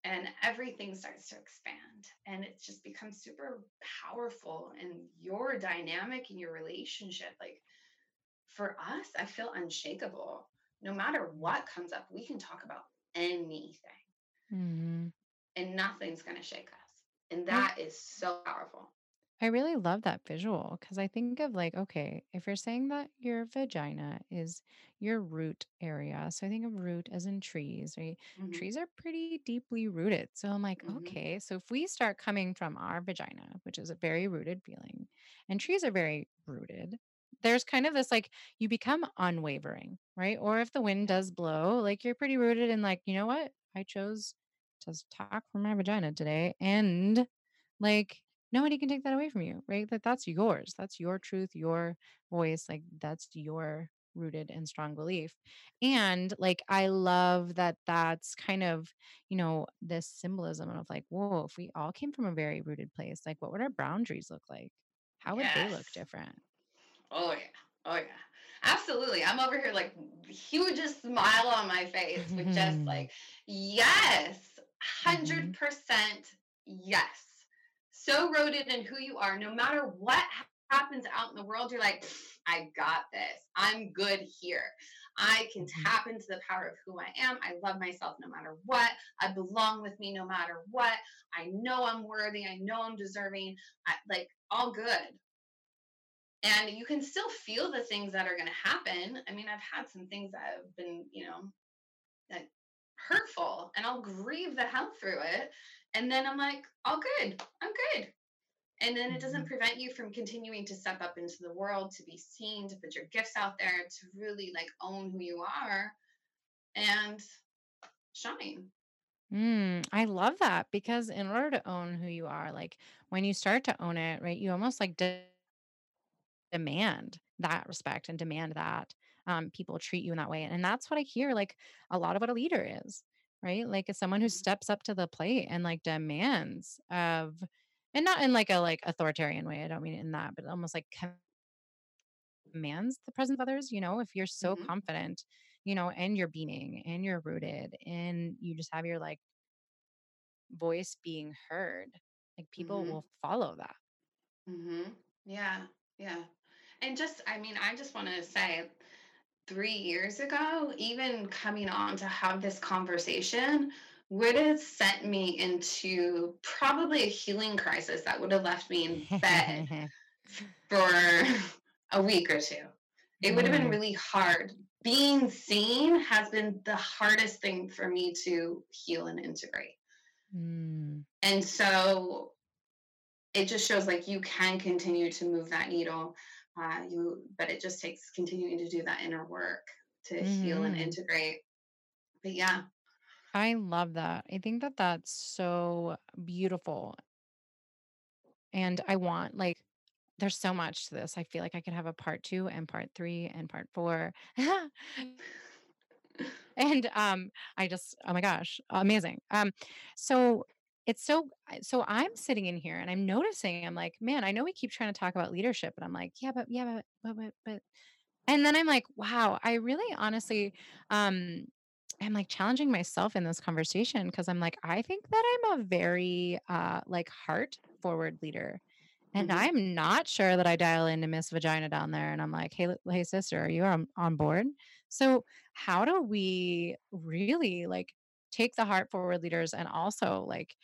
Speaker 4: and everything starts to expand and it just becomes super powerful in your dynamic in your relationship like for us i feel unshakable no matter what comes up we can talk about anything
Speaker 3: Mhm.
Speaker 4: And nothing's going to shake us and that is so powerful
Speaker 3: I really love that visual because I think of like, okay, if you're saying that your vagina is your root area, so I think of root as in trees, right?
Speaker 4: Mhm,
Speaker 3: Trees are pretty deeply rooted. So I'm like,
Speaker 4: mhm,
Speaker 3: okay, so if we start coming from our vagina, which is a very rooted feeling, and trees are very rooted, there's kind of this like you become unwavering, right? Or if the wind does blow, like you're pretty rooted in like, you know what? I chose to s- talk from my vagina today. And like nobody can take that away from you, right? That that's yours. That's your truth, your voice. Like that's your rooted and strong belief. And like I love that that's kind of, you know, this symbolism of like, whoa, if we all came from a very rooted place, like what would our boundaries look like? How would they look different?
Speaker 4: oh yeah oh yeah absolutely i'm over here like hugest smile on my face with just like yes 100% yes. So rooted in who you are no matter what happens out in the world you're like i got this. I'm good here. I can
Speaker 3: Mhm.
Speaker 4: tap into the power of who i am. I love myself no matter what. I belong with me no matter what. I know i'm worthy. I know i'm deserving. I, like all good. And you can still feel the things that are going to happen. I mean i've had some things that have been you know hurtful and i'll grieve the hell through it and then i'm like all good i'm good. And then it doesn't
Speaker 3: Mhm.
Speaker 4: prevent you from continuing to step up into the world to be seen to put your gifts out there to really like own who you are and shine.
Speaker 3: Mm, I love that because in order to own who you are, like when you start to own it, right, you almost like de- demand that respect and demand that um, people treat you in that way. And that's what I hear like a lot of what a leader is, right? Like as someone who
Speaker 4: Mhm.
Speaker 3: steps up to the plate and like demands of, and not in like a like authoritarian way. I don't mean in that, but almost like commands the presence of others. You know, if you're so
Speaker 4: Mhm.
Speaker 3: confident, you know, and you're being and you're rooted and you just have your like voice being heard, like people
Speaker 4: Mhm.
Speaker 3: will follow that.
Speaker 4: Mm-hmm. Yeah. Yeah. And just, I mean, I just want to say, three years ago, even coming on to have this conversation would have sent me into probably a healing crisis that would have left me in bed for a week or two. It would have been
Speaker 3: Mm,
Speaker 4: really hard. Being seen has been the hardest thing for me to heal and integrate.
Speaker 3: mm,
Speaker 4: And so it just shows like you can continue to move that needle uh, you but it just takes continuing to do that inner work to heal and
Speaker 3: mhm.
Speaker 4: integrate but yeah
Speaker 3: I love that. I think that that's so beautiful. And I want, like, there's so much to this. I feel like I could have a part two and part three and part four. and um i just oh my gosh amazing um so it's so so i'm sitting in here and i'm noticing i'm like man i know we keep trying to talk about leadership but i'm like yeah but yeah but but but, but and then i'm like wow i really honestly um i'm like challenging myself in this conversation because i'm like i think that i'm a very uh like heart forward leader and
Speaker 4: hmm
Speaker 3: i'm not sure that i dial into miss vagina down there and i'm like hey hey sister are you on, on board? So how do we really like take the heart forward leaders and also like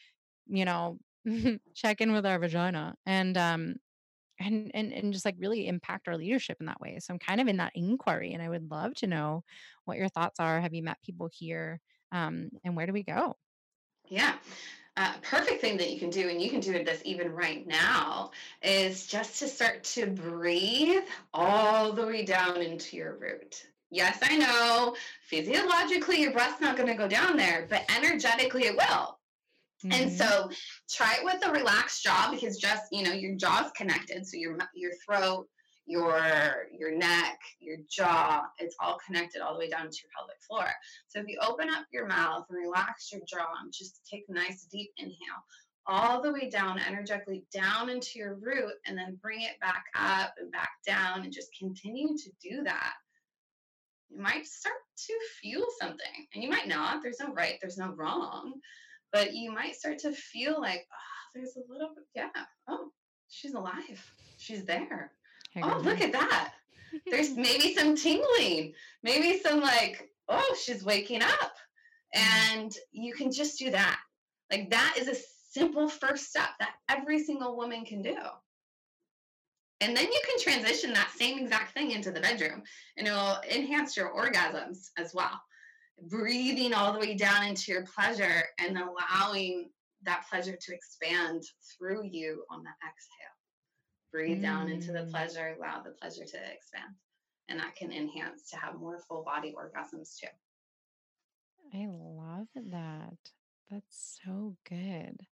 Speaker 3: you know check in with our vagina and um and and and just like really impact our leadership in that way so i'm kind of in that inquiry and i would love to know what your thoughts are have you met people here um and where do we go
Speaker 4: Yeah. Uh, perfect thing that you can do, and you can do this even right now, is just to start to breathe all the way down into your root. Yes, I know physiologically your breath's not going to go down there, but energetically it will. And
Speaker 3: Mhm.
Speaker 4: so try it with a relaxed jaw because just, you know, your jaw's connected. So your, your throat, your, your neck, your jaw, it's all connected all the way down to your pelvic floor. So if you open up your mouth and relax your jaw and just take a nice deep inhale all the way down, energetically down into your root, and then bring it back up and back down and just continue to do that. You might start to feel something, and you might not. There's no right, there's no wrong, but you might start to feel like, oh, there's a little bit, yeah, oh, she's alive, she's there. Oh, look at that there's maybe some tingling, maybe some like, oh, she's waking up. Mm-hmm. And you can just do that. Like that is a simple first step that every single woman can do. And then you can transition that same exact thing into the bedroom and it'll enhance your orgasms as well. Breathing all the way down into your pleasure and allowing that pleasure to expand through you on the exhale breathe down into the
Speaker 3: Mm.
Speaker 4: pleasure, allow the pleasure to expand. And that can enhance to have more full body orgasms too.
Speaker 3: I love that. That's so good.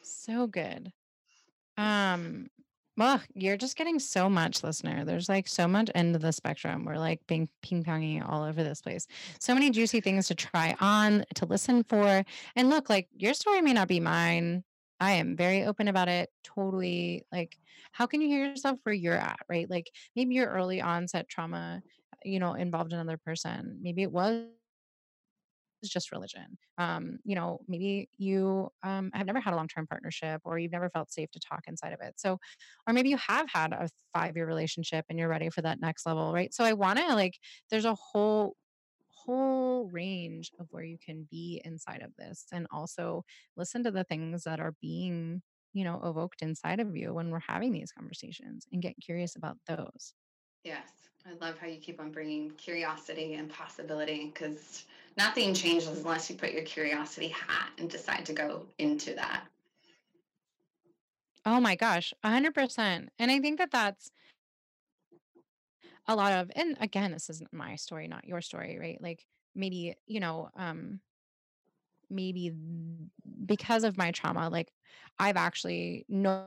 Speaker 3: So good. Um, well, you're just getting so much, listener. There's like so much end of the spectrum. We're like being ping ponging all over this place. So many juicy things to try on, to listen for. And look, like your story may not be mine. I am very open about it. Totally. Like, how can you hear yourself where you're at, right? Like maybe your early onset trauma, you know, involved another person. Maybe it was is just religion. Um, you know, maybe you um, have never had a long term partnership or you've never felt safe to talk inside of it. So, or maybe you have had a five year relationship and you're ready for that next level, right? So, I want to like, there's a whole whole range of where you can be inside of this and also listen to the things that are being you know evoked inside of you when we're having these conversations and get curious about those
Speaker 4: Yes. I love how you keep on bringing curiosity and possibility because nothing changes unless you put your curiosity hat and decide to go into that.
Speaker 3: oh my gosh 100% and i think that that's a lot of and again this isn't my story not your story right like maybe you know um maybe because of my trauma like i've actually no,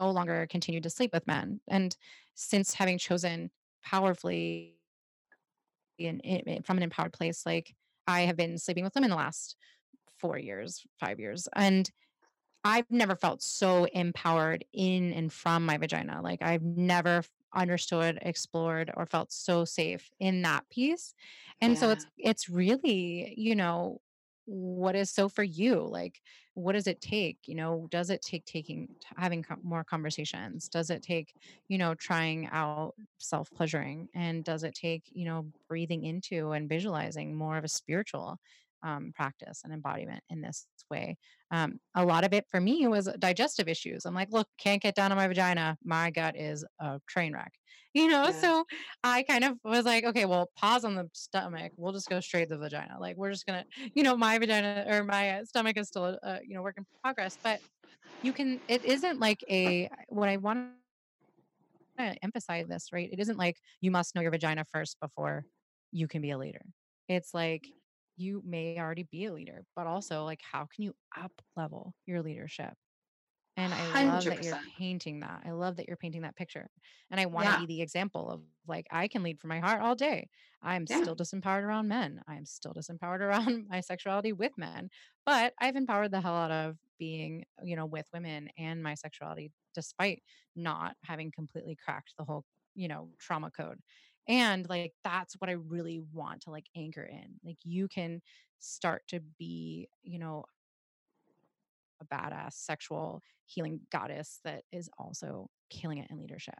Speaker 3: no longer continued to sleep with men and since having chosen powerfully in, in from an empowered place like i have been sleeping with them in the last four years five years and I've never felt so empowered in and from my vagina. Like I've never understood, explored, or felt so safe in that piece. And so it's it's really, you know, what is so for you? Like, what does it take? You know, does it take taking having co- more conversations? Does it take, you know, trying out self pleasuring? And does it take, you know, breathing into and visualizing more of a spiritual um, practice and embodiment in this way? Um, a lot of it for me was digestive issues. I'm like, look, can't get down on my vagina. My gut is a train wreck. You know,
Speaker 4: Yes.
Speaker 3: so I kind of was like, okay, well, pause on the stomach. We'll just go straight to the vagina. Like, we're just gonna, you know, my vagina or my uh, stomach is still, a, you know, work in progress. But you can. It isn't like a. What I want to emphasize this, right? It isn't like you must know your vagina first before you can be a leader. It's like you may already be a leader, but also like how can you up level your leadership? And I love that you're painting that. I love that you're painting that picture. And I want to
Speaker 4: Yeah.
Speaker 3: be the example of like I can lead from my heart all day. I'm
Speaker 4: Yeah.
Speaker 3: still disempowered around men. I'm still disempowered around my sexuality with men, but I've empowered the hell out of being, you know, with women and my sexuality despite not having completely cracked the whole, you know, trauma code. And like that's what I really want to like anchor in. Like you can start to be, you know, a badass sexual healing goddess that is also killing it in leadership.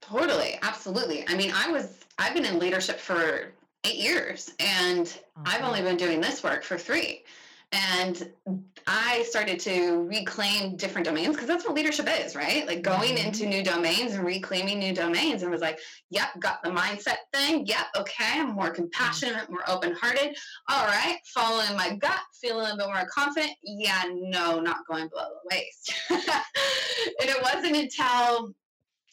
Speaker 4: Totally, absolutely. I mean, I was I've been in leadership for eight years and I've only been doing this work for three. And I started to reclaim different domains because that's what leadership is, right? Like going into mm-hmm. new domains and reclaiming new domains and was like, yep, got the mindset thing. Yep, okay, I'm more mm-hmm. compassionate, more open hearted. All right, following my gut, feeling a bit more confident. Yeah, no, not going below the waist. and it wasn't until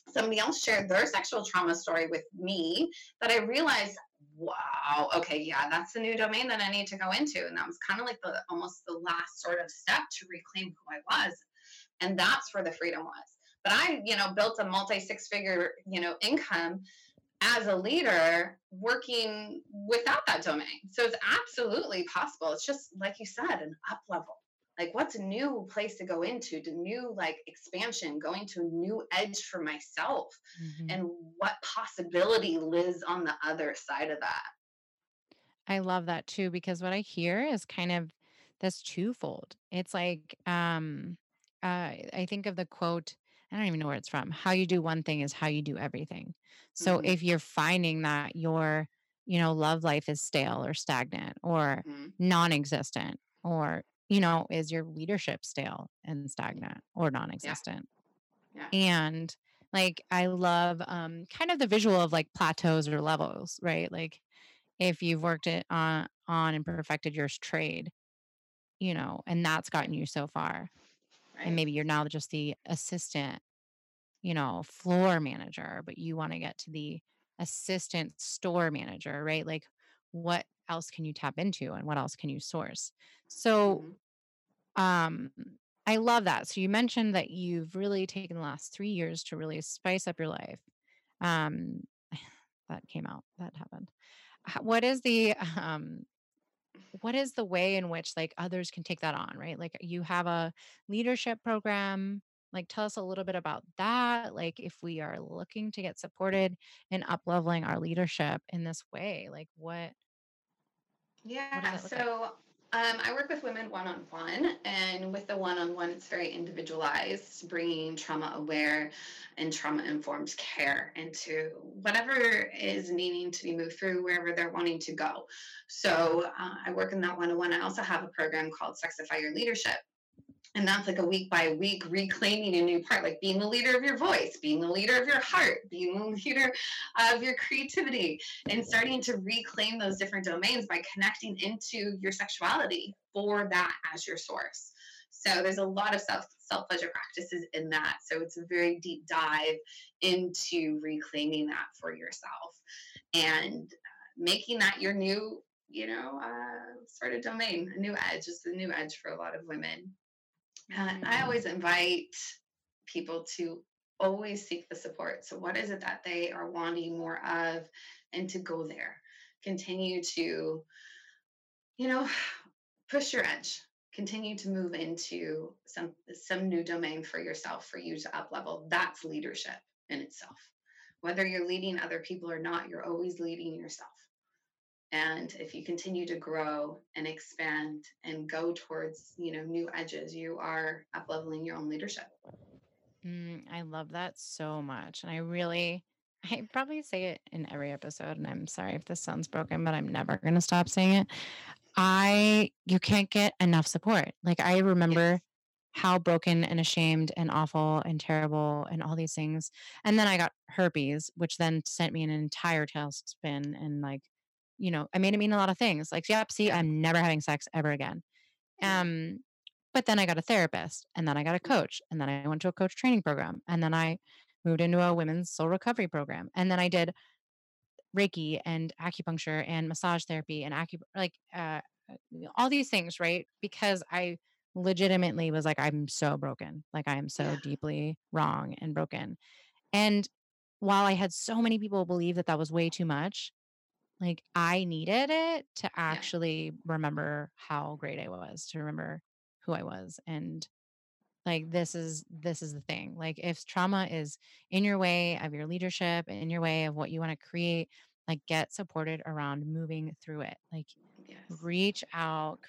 Speaker 4: somebody else shared their sexual trauma story with me that I realized, wow, okay, yeah, that's the new domain that I need to go into. And that was kind of like the almost the last sort of step to reclaim who I was. And that's where the freedom was. But I, you know, built a multi six figure, you know, income as a leader working without that domain. So it's absolutely possible. It's just like you said, an up level like what's a new place to go into to new like expansion going to a new edge for myself
Speaker 3: Mhm.
Speaker 4: and what possibility lives on the other side of that
Speaker 3: I love that too because what I hear is kind of this twofold. It's like um uh, I think of the quote, I don't even know where it's from. How you do one thing is how you do everything. So
Speaker 4: Mhm.
Speaker 3: if you're finding that your, you know, love life is stale or stagnant or
Speaker 4: Mhm.
Speaker 3: non-existent or, you know, is your leadership stale and stagnant or non-existent?
Speaker 4: yeah
Speaker 3: And like I love um kind of the visual of like plateaus or levels, right? Like if you've worked it on on and perfected your trade, you know, and that's gotten you so far. And maybe you're now just the assistant, you know, floor manager, but you want to get to the assistant store manager, right? Like what else can you tap into and what else can you source? So
Speaker 4: Mhm.
Speaker 3: Um I love that. So you mentioned that you've really taken the last 3 years to really spice up your life. Um that came out. That happened. What is the um what is the way in which like others can take that on, right? Like you have a leadership program. Like tell us a little bit about that. Like if we are looking to get supported in up leveling our leadership in this way, like what what
Speaker 4: Yeah,
Speaker 3: that look like?
Speaker 4: Um, I work with women one on one, and with the one on one, it's very individualized, bringing trauma aware and trauma informed care into whatever is needing to be moved through, wherever they're wanting to go. So uh, I work in that one on one. I also have a program called Sexify Your Leadership. And that's like a week by week reclaiming a new part, like being the leader of your voice, being the leader of your heart, being the leader of your creativity, and starting to reclaim those different domains by connecting into your sexuality for that as your source. So there's a lot of self self pleasure practices in that. So it's a very deep dive into reclaiming that for yourself and uh, making that your new, you know, uh, sort of domain, a new edge is the new edge for a lot of women. Uh, I always invite people to always seek the support. So, what is it that they are wanting more of, and to go there? Continue to, you know, push your edge. Continue to move into some some new domain for yourself, for you to up level. That's leadership in itself. Whether you're leading other people or not, you're always leading yourself. And if you continue to grow and expand and go towards, you know, new edges, you are up leveling your own leadership.
Speaker 3: mm, I love that so much. And I really I probably say it in every episode and I'm sorry if this sounds broken, but I'm never going to stop saying it. I you can't get enough support. Like I remember
Speaker 4: Yes.
Speaker 3: how broken and ashamed and awful and terrible and all these things. And then I got herpes, which then sent me an entire tailspin and like, you know, I made it mean a lot of things. Like, yep, see, I'm never having sex ever again. Um, but then I got a therapist and then I got a coach and then I went to a coach training program and then I moved into a women's soul recovery program. And then I did Reiki and acupuncture and massage therapy and acu like uh, uh, all these things, right? Because I legitimately was like, I'm so broken. Like I am so
Speaker 4: Yeah.
Speaker 3: deeply wrong and broken. And while I had so many people believe that that was way too much, like I needed it to
Speaker 4: Yeah.
Speaker 3: actually remember how great I was, to remember who I was and like this is this is the thing like if trauma is in your way of your leadership in your way of what you want to create like get supported around moving through it like
Speaker 4: Yes.
Speaker 3: reach out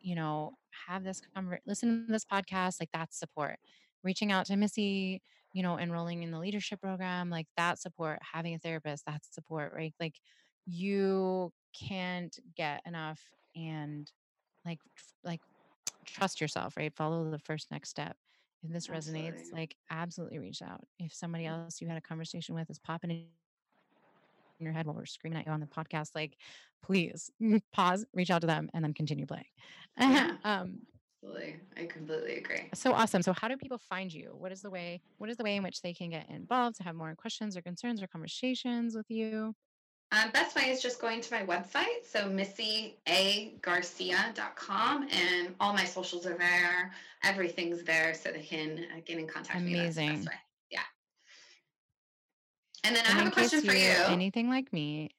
Speaker 3: you know have this conver- listen to this podcast like that's support reaching out to missy you know enrolling in the leadership program like that support having a therapist that's support right like you can't get enough and like like trust yourself, right? Follow the first next step. If this resonates, like absolutely reach out. If somebody else you had a conversation with is popping in your head while we're screaming at you on the podcast, like please pause, reach out to them, and then continue playing.
Speaker 4: Yeah,
Speaker 3: um,
Speaker 4: absolutely. I completely agree.
Speaker 3: so awesome. So how do people find you? What is the way? What is the way in which they can get involved to have more questions or concerns or conversations with you?
Speaker 4: Um, best way is just going to my website, so missyagarcia.com, and all my socials are there. Everything's there, so they can uh, get in contact with me.
Speaker 3: Amazing.
Speaker 4: Yeah. And then I have a question for you.
Speaker 3: anything like me,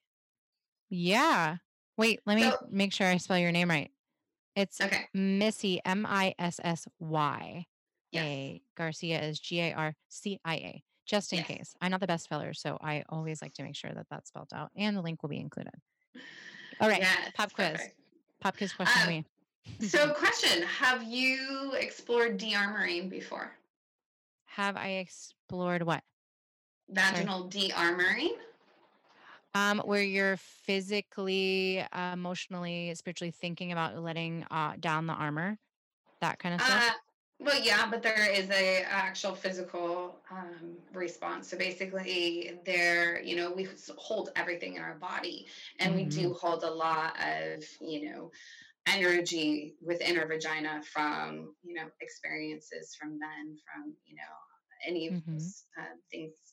Speaker 3: yeah. Wait, let me
Speaker 4: So,
Speaker 3: make sure I spell your name right. It's
Speaker 4: okay.
Speaker 3: Missy, M I S S Y. A. Garcia is G A R C I A, just in
Speaker 4: Yes.
Speaker 3: case. I'm not the best speller, so I always like to make sure that that's spelled out and the link will be included. All right,
Speaker 4: Yes.
Speaker 3: pop quiz.
Speaker 4: Perfect.
Speaker 3: Pop quiz question
Speaker 4: Um,
Speaker 3: me.
Speaker 4: so, question Have you explored de-armoring before?
Speaker 3: Have I explored what? Sorry.
Speaker 4: Vaginal de-armoring?
Speaker 3: Um, where you're physically, uh, emotionally, spiritually thinking about letting uh, down the armor, that kind of stuff.
Speaker 4: Uh, well, yeah, but there is a actual physical um, response. So basically, there, you know, we hold everything in our body, and we
Speaker 3: hmm
Speaker 4: do hold a lot of, you know, energy within our vagina from, you know, experiences from men, from, you know, any of
Speaker 3: hmm
Speaker 4: those uh, things.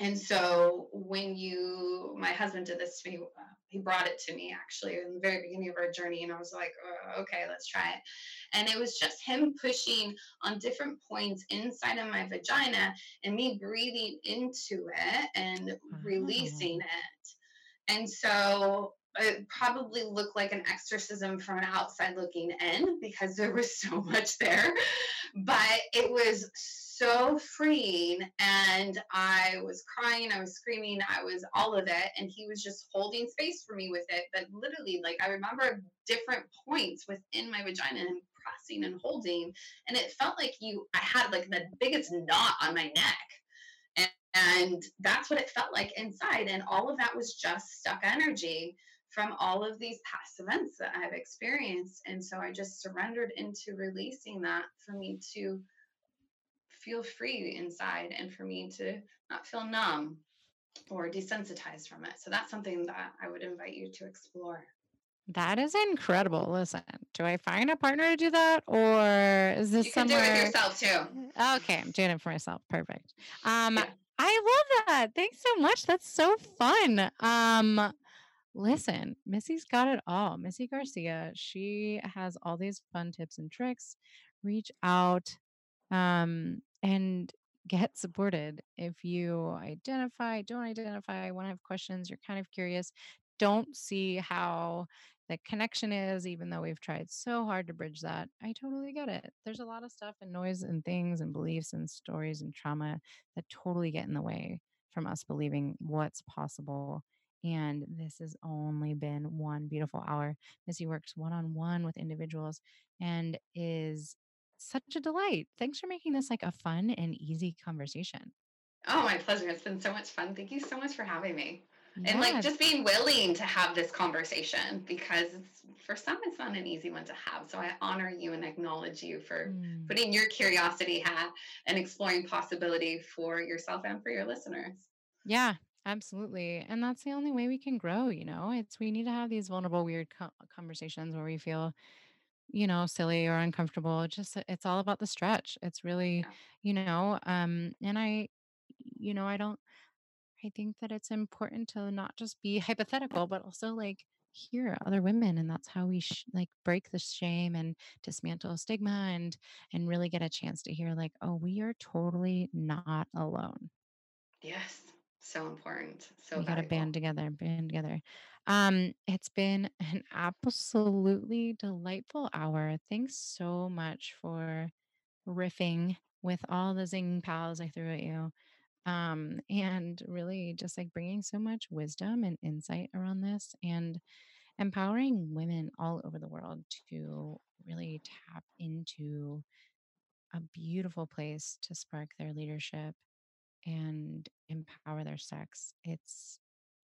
Speaker 4: And so when you, my husband did this to me, uh, he brought it to me actually in the very beginning of our journey, and I was like, "Uh, okay, let's try it. And it was just him pushing on different points inside of my vagina and me breathing into it and
Speaker 3: Wow.
Speaker 4: releasing it. And so it probably looked like an exorcism from an outside looking in because there was so much there. But it was so freeing. And I was crying, I was screaming, I was all of it. And he was just holding space for me with it. But literally, like, I remember different points within my vagina and pressing and holding. And it felt like you, I had like the biggest knot on my neck. And, and that's what it felt like inside. And all of that was just stuck energy from all of these past events that I've experienced. And so I just surrendered into releasing that for me to feel free inside and for me to not feel numb or desensitized from it. So that's something that I would invite you to explore.
Speaker 3: That is incredible. Listen, do I find a partner to do that, or is this
Speaker 4: You can do it yourself too.
Speaker 3: Okay, I'm doing it for myself. Perfect. Um,
Speaker 4: Yeah.
Speaker 3: I love that. Thanks so much. That's so fun. Um, listen, Missy's got it all. Missy Garcia, she has all these fun tips and tricks. Reach out, um, and get supported. If you identify, don't identify, want to have questions, you're kind of curious, don't see how the connection is, even though we've tried so hard to bridge that. I totally get it. There's a lot of stuff and noise and things and beliefs and stories and trauma that totally get in the way from us believing what's possible. And this has only been one beautiful hour. Missy works one on one with individuals and is such a delight. Thanks for making this like a fun and easy conversation.
Speaker 4: Oh, my pleasure. It's been so much fun. Thank you so much for having me. And like just being willing to have this conversation because it's for some it's not an easy one to have. So I honor you and acknowledge you for
Speaker 3: Mm.
Speaker 4: putting your curiosity hat and exploring possibility for yourself and for your listeners.
Speaker 3: Yeah, absolutely. And that's the only way we can grow, you know? It's we need to have these vulnerable, weird co- conversations where we feel, you know, silly or uncomfortable. It's just it's all about the stretch. It's really,
Speaker 4: Yeah.
Speaker 3: you know, um and I you know, I don't I think that it's important to not just be hypothetical, but also like hear other women and that's how we sh- like break the shame and dismantle stigma and and really get a chance to hear like oh we are totally not alone
Speaker 4: Yes. So important. So
Speaker 3: we got to band together band together. Um it's been an absolutely delightful hour. Thanks so much for riffing with all the zing pals i threw at you um and really just like bringing so much wisdom and insight around this and empowering women all over the world to really tap into a beautiful place to spark their leadership and empower their sex it's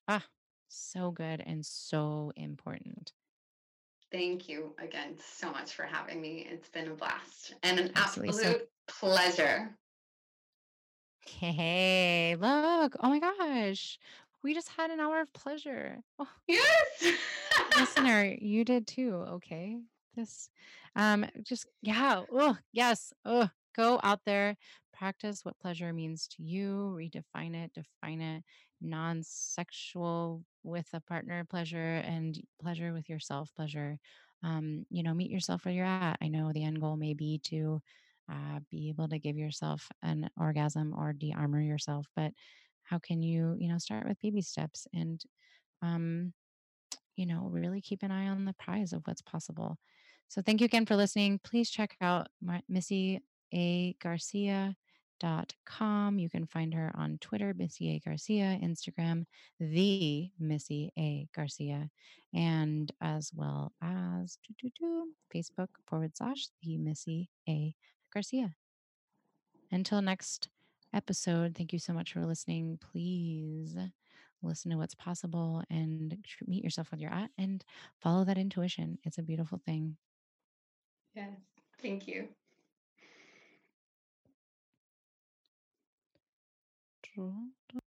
Speaker 3: ah So good and so important.
Speaker 4: Thank you again so much for having me. It's been a blast and an absolute pleasure.
Speaker 3: hey, look. Oh my gosh. We just had an hour of pleasure. Oh,
Speaker 4: Yes.
Speaker 3: listener, you did too. Okay. This, um, just, yeah. Oh, yes. Oh, go out there, practice what pleasure means to you, redefine it, define it, non sexual with a partner pleasure and pleasure with yourself pleasure. Um, you know, meet yourself where you're at. I know the end goal may be to uh, be able to give yourself an orgasm or de-armor yourself, but how can you, you know, start with baby steps and, um, you know, really keep an eye on the prize of what's possible. So thank you again for listening. Please check out my, Missy A. Garcia dot com. You can find her on Twitter, Missy A. Garcia, Instagram, the Missy A. Garcia, and as well as Facebook forward slash the Missy A. Garcia. Until next episode, thank you so much for listening. Please listen to what's possible and meet yourself where you're at and follow that intuition. It's a beautiful thing.
Speaker 4: Yes. Thank you. Pronto.